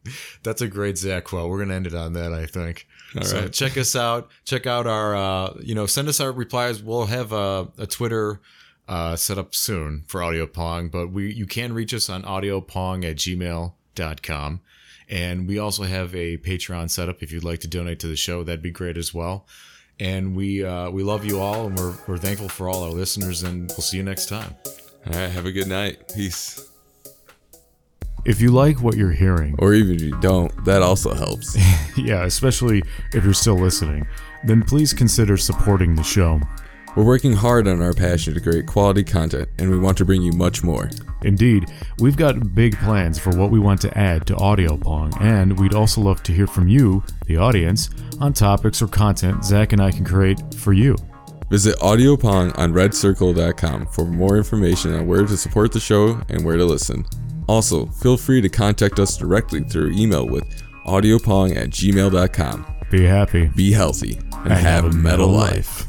that's a great Zach quote. We're gonna end it on that, I think. All so right. check us out. Check out our, uh, you know, send us our replies. We'll have a, a Twitter uh, set up soon for Audio Pong, but we you can reach us on audiopong at gmail.com. And we also have a Patreon setup. If you'd like to donate to the show, that'd be great as well. And we uh, we love you all, and we're, we're thankful for all our listeners. And we'll see you next time. All right, have a good night. Peace. If you like what you're hearing, Or even if you don't, that also helps. yeah, especially if you're still listening, then please consider supporting the show. We're working hard on our passion to create quality content, and we want to bring you much more. Indeed, we've got big plans for what we want to add to Audio Pong, and we'd also love to hear from you, the audience, on topics or content Zach and I can create for you. Visit AudioPong on redcircle.com for more information on where to support the show and where to listen. Also, feel free to contact us directly through email with audiopong at gmail.com. Be happy. Be healthy and, have, a metal life.